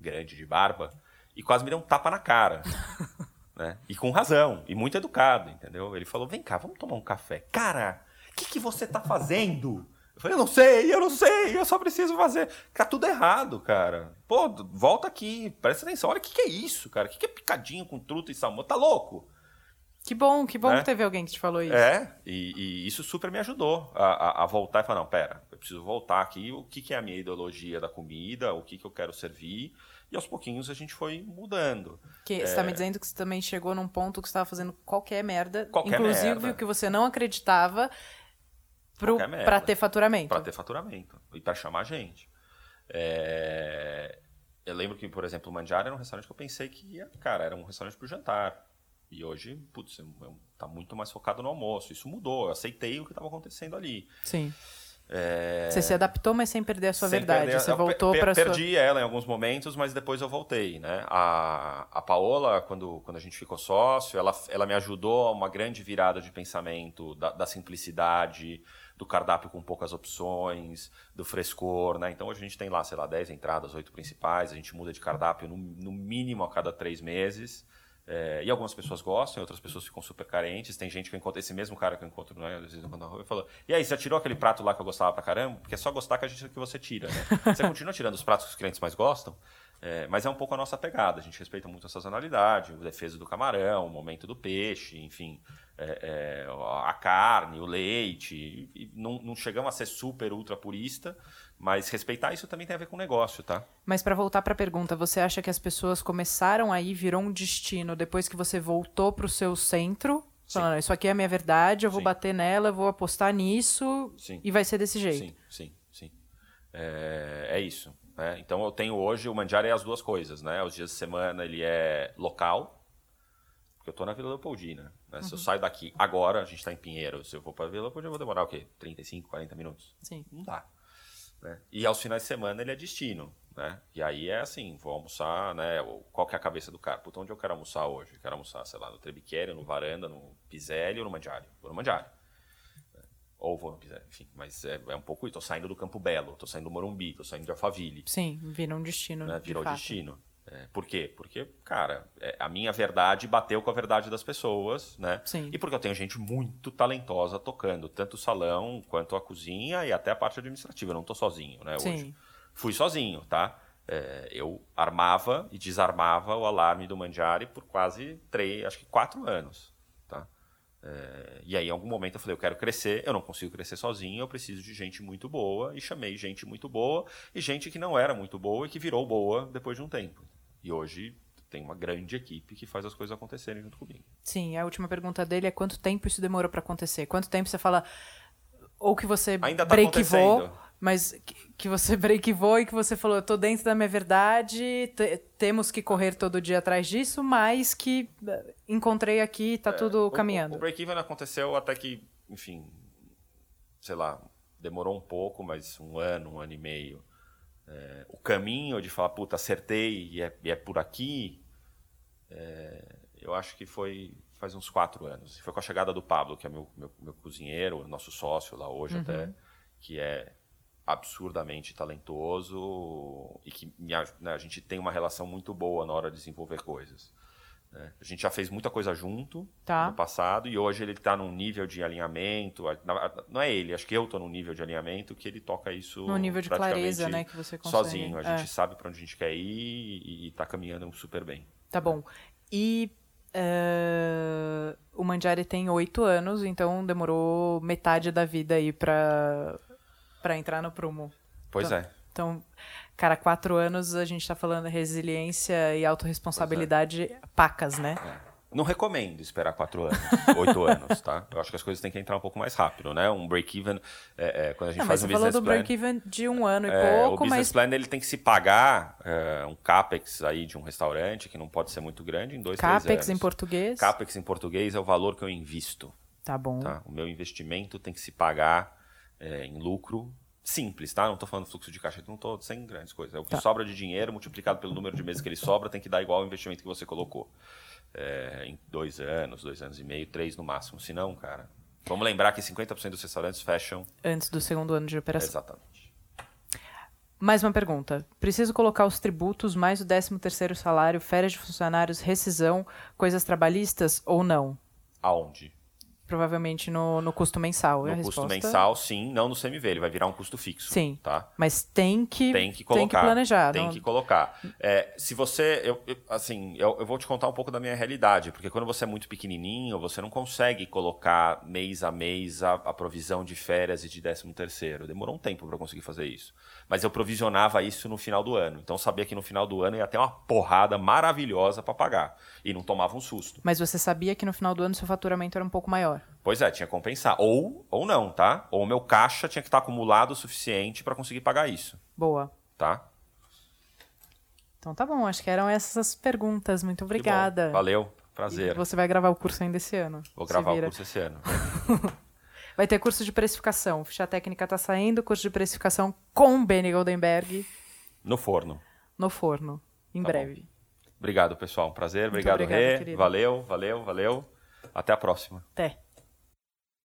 Speaker 2: grande de barba, e quase me deu um tapa na cara. *laughs* né? E com razão, e muito educado, entendeu? Ele falou: vem cá, vamos tomar um café. Cara, o que, que você tá fazendo? Eu falei, eu não sei, eu não sei, eu só preciso fazer. Tá tudo errado, cara. Pô, volta aqui, presta atenção. Olha o que, que é isso, cara. O que, que é picadinho com truta e salmão? Tá louco?
Speaker 1: Que bom, que bom
Speaker 2: Né?
Speaker 1: que teve alguém que te falou isso.
Speaker 2: É, e, e isso super me ajudou a, a- a voltar e falar, não, pera, eu preciso voltar aqui, o que, que é a minha ideologia da comida, o que, que eu quero servir, e aos pouquinhos a gente foi mudando.
Speaker 1: Que você
Speaker 2: É.
Speaker 1: tá me dizendo que você também chegou num ponto que você estava fazendo qualquer merda,
Speaker 2: Qualquer
Speaker 1: inclusive
Speaker 2: merda.
Speaker 1: o que você não acreditava pra ter faturamento.
Speaker 2: Para ter faturamento e para chamar gente. É, Eu lembro que, por exemplo, o Mandiara era um restaurante que eu pensei que ia, cara, era um restaurante para jantar. E hoje, putz, é um- tá muito mais focado no almoço. Isso mudou, eu aceitei o que estava acontecendo ali.
Speaker 1: Sim.
Speaker 2: É,
Speaker 1: Você se adaptou, mas sem perder a sua
Speaker 2: Sem
Speaker 1: verdade.
Speaker 2: perder-
Speaker 1: Você
Speaker 2: eu
Speaker 1: voltou pra sua.
Speaker 2: Perdi ela em alguns momentos, mas depois eu voltei, né? A, a Paola, quando, quando a gente ficou sócio, ela, ela me ajudou a uma grande virada de pensamento da, da simplicidade, do cardápio com poucas opções, do frescor, né? Então hoje a gente tem lá, sei lá, 10 entradas, 8 principais, a gente muda de cardápio no, no mínimo a cada três meses. É, e algumas pessoas gostam, outras pessoas ficam super carentes. Tem gente que eu encontro, esse mesmo cara que eu encontro né, às vezes, na rua, e falou: E aí, você já tirou aquele prato lá que eu gostava pra caramba? Porque é só gostar que, a gente, que você tira, né? *laughs* Você continua tirando os pratos que os clientes mais gostam, é, mas é um pouco a nossa pegada. A gente respeita muito a sazonalidade, o defesa do camarão, o momento do peixe, enfim, é, é, a carne, o leite. Não, não chegamos a ser super, ultra purista, mas respeitar isso também tem a ver com o negócio, tá?
Speaker 1: Mas pra voltar pra pergunta, você acha que as pessoas começaram aí, virou um destino depois que você voltou pro seu centro?
Speaker 2: Sim.
Speaker 1: Falando, isso aqui é a minha verdade, eu vou
Speaker 2: Sim.
Speaker 1: bater nela, eu vou apostar nisso
Speaker 2: Sim.
Speaker 1: e vai ser desse jeito.
Speaker 2: Sim, sim, sim. É, é isso. Né? Então eu tenho hoje, o Mandiara é as duas coisas, né? Os dias de semana ele é local, porque eu tô na Vila Leopoldina. Né? Uhum. Se eu saio daqui agora, a gente está em Pinheiro, se eu for para Vila Leopoldina, eu vou demorar o quê? 35, 40 minutos?
Speaker 1: Sim.
Speaker 2: Não dá. Né? E aos finais de semana ele é destino. Né? E aí é assim, vou almoçar, né? Qual que é a cabeça do cara? Puta, onde eu quero almoçar hoje? Eu quero almoçar, sei lá, no Trebiquério, no Varanda, no Piselli ou no Mandiário? Vou no Mandiário. Ou vou no Piselli, enfim. Mas é, é um pouco isso. Tô saindo do Campo Belo, tô saindo do Morumbi, tô saindo de Alphaville.
Speaker 1: Sim, vira um destino,
Speaker 2: né? Virou
Speaker 1: de fato.
Speaker 2: destino. É, por quê? Porque, cara, é, a minha verdade bateu com a verdade das pessoas, né?
Speaker 1: Sim.
Speaker 2: E porque eu tenho gente muito talentosa tocando, tanto o salão quanto a cozinha e até a parte administrativa. Eu não tô sozinho, né?
Speaker 1: Sim.
Speaker 2: Hoje. Fui sozinho, tá? É, eu armava e desarmava o alarme do Mandiari por quase três, acho que quatro anos, tá? É, e aí, em algum momento, eu falei: eu quero crescer, eu não consigo crescer sozinho, eu preciso de gente muito boa. E chamei gente muito boa e gente que não era muito boa e que virou boa depois de um tempo. E hoje tem uma grande equipe que faz as coisas acontecerem junto comigo.
Speaker 1: Sim, a última pergunta dele é quanto tempo isso demorou para acontecer? Quanto tempo você fala ou que você
Speaker 2: Ainda tá
Speaker 1: breakivou,
Speaker 2: acontecendo.
Speaker 1: mas que, você *laughs* breakivou e que você falou, eu tô dentro da minha verdade, te- temos que correr todo dia atrás disso, mas que eh, encontrei aqui, tá tudo
Speaker 2: O-
Speaker 1: caminhando.
Speaker 2: O, o break-even aconteceu até que, enfim, sei lá, demorou um pouco, mas um ano, um ano e meio. É, o caminho de falar, puta, acertei e é, e é por aqui, é, eu acho que foi faz uns quatro anos. Foi com a chegada do Pablo, que é meu, meu, meu cozinheiro, nosso sócio lá hoje até, que é absurdamente talentoso e que me né, a gente tem uma relação muito boa na hora de desenvolver coisas. Né? A gente já fez muita coisa junto
Speaker 1: Tá.
Speaker 2: no passado e hoje ele está num nível de alinhamento. Não é ele, acho que eu estou num nível de alinhamento que ele toca isso
Speaker 1: No nível de clareza, né, que você consegue.
Speaker 2: sozinho. A
Speaker 1: É.
Speaker 2: gente sabe para onde a gente quer ir e está caminhando super bem.
Speaker 1: Tá bom. E eh, o Mandiari tem oito anos, então demorou metade da vida aí pra, pra entrar no prumo.
Speaker 2: Pois
Speaker 1: Então-
Speaker 2: é.
Speaker 1: Então, cara, quatro anos a gente tá falando resiliência e autorresponsabilidade pacas, né?
Speaker 2: Não recomendo esperar quatro anos, *laughs* oito anos, tá? Eu acho que as coisas têm que entrar um pouco mais rápido, né? Um break-even, é, é, quando a gente
Speaker 1: Não, mas
Speaker 2: faz um
Speaker 1: você falou
Speaker 2: business
Speaker 1: do
Speaker 2: plan...
Speaker 1: break-even de um ano e
Speaker 2: É,
Speaker 1: pouco,
Speaker 2: o business
Speaker 1: mas
Speaker 2: plan ele tem que se pagar é, um capex aí de um restaurante que não pode ser muito grande em dois, três anos.
Speaker 1: capex em português.
Speaker 2: Capex em português é o valor que eu invisto.
Speaker 1: Tá bom.
Speaker 2: Tá? O meu investimento tem que se pagar é, em lucro simples, tá? Não estou falando fluxo de caixa, não estou sem grandes coisas. É o que
Speaker 1: Tá.
Speaker 2: sobra de dinheiro multiplicado pelo número de meses que ele sobra tem que dar igual ao investimento que você colocou. É, em dois anos, dois anos e meio, três no máximo. Se não, cara... Vamos lembrar que 50% dos restaurantes fecham
Speaker 1: Antes do segundo ano de operação.
Speaker 2: exatamente.
Speaker 1: Mais uma pergunta. Preciso colocar os tributos, mais o 13 terceiro salário, férias de funcionários, rescisão, coisas trabalhistas ou não?
Speaker 2: Aonde?
Speaker 1: Provavelmente no, no custo mensal. é
Speaker 2: No custo mensal, sim, não no CMV, ele vai virar um custo fixo.
Speaker 1: Sim.
Speaker 2: Tá?
Speaker 1: Mas tem que,
Speaker 2: Tem que colocar.
Speaker 1: planejar.
Speaker 2: Tem
Speaker 1: não-
Speaker 2: que colocar. É, se você. Eu, eu- assim, eu, eu vou te contar um pouco da minha realidade, porque quando você é muito pequenininho, você não consegue colocar mês a mês a, a provisão de férias e de 13 terceiro. Demorou um tempo para conseguir fazer isso. Mas eu provisionava isso no final do ano. Então eu sabia que no final do ano ia ter uma porrada maravilhosa para pagar. E não tomava um susto.
Speaker 1: Mas você sabia que no final do ano seu faturamento era um pouco maior.
Speaker 2: Pois é, tinha que compensar. Ou, ou não, tá? Ou o meu caixa tinha que estar acumulado o suficiente para conseguir pagar isso,
Speaker 1: Boa.
Speaker 2: tá?
Speaker 1: Então tá bom, acho que eram essas as perguntas. Muito obrigada.
Speaker 2: Valeu, prazer.
Speaker 1: Você vai gravar o curso ainda esse ano.
Speaker 2: Vou gravar o curso esse ano. *laughs*
Speaker 1: Vai ter curso de precificação. Ficha técnica tá saindo, curso de precificação com Benny Goldenberg
Speaker 2: No forno.
Speaker 1: no forno. Em
Speaker 2: Tá
Speaker 1: breve.
Speaker 2: Obrigado, pessoal. Um prazer. Obrigado,
Speaker 1: obrigada,
Speaker 2: Rê. Valeu, valeu, valeu. Até a próxima.
Speaker 1: Até.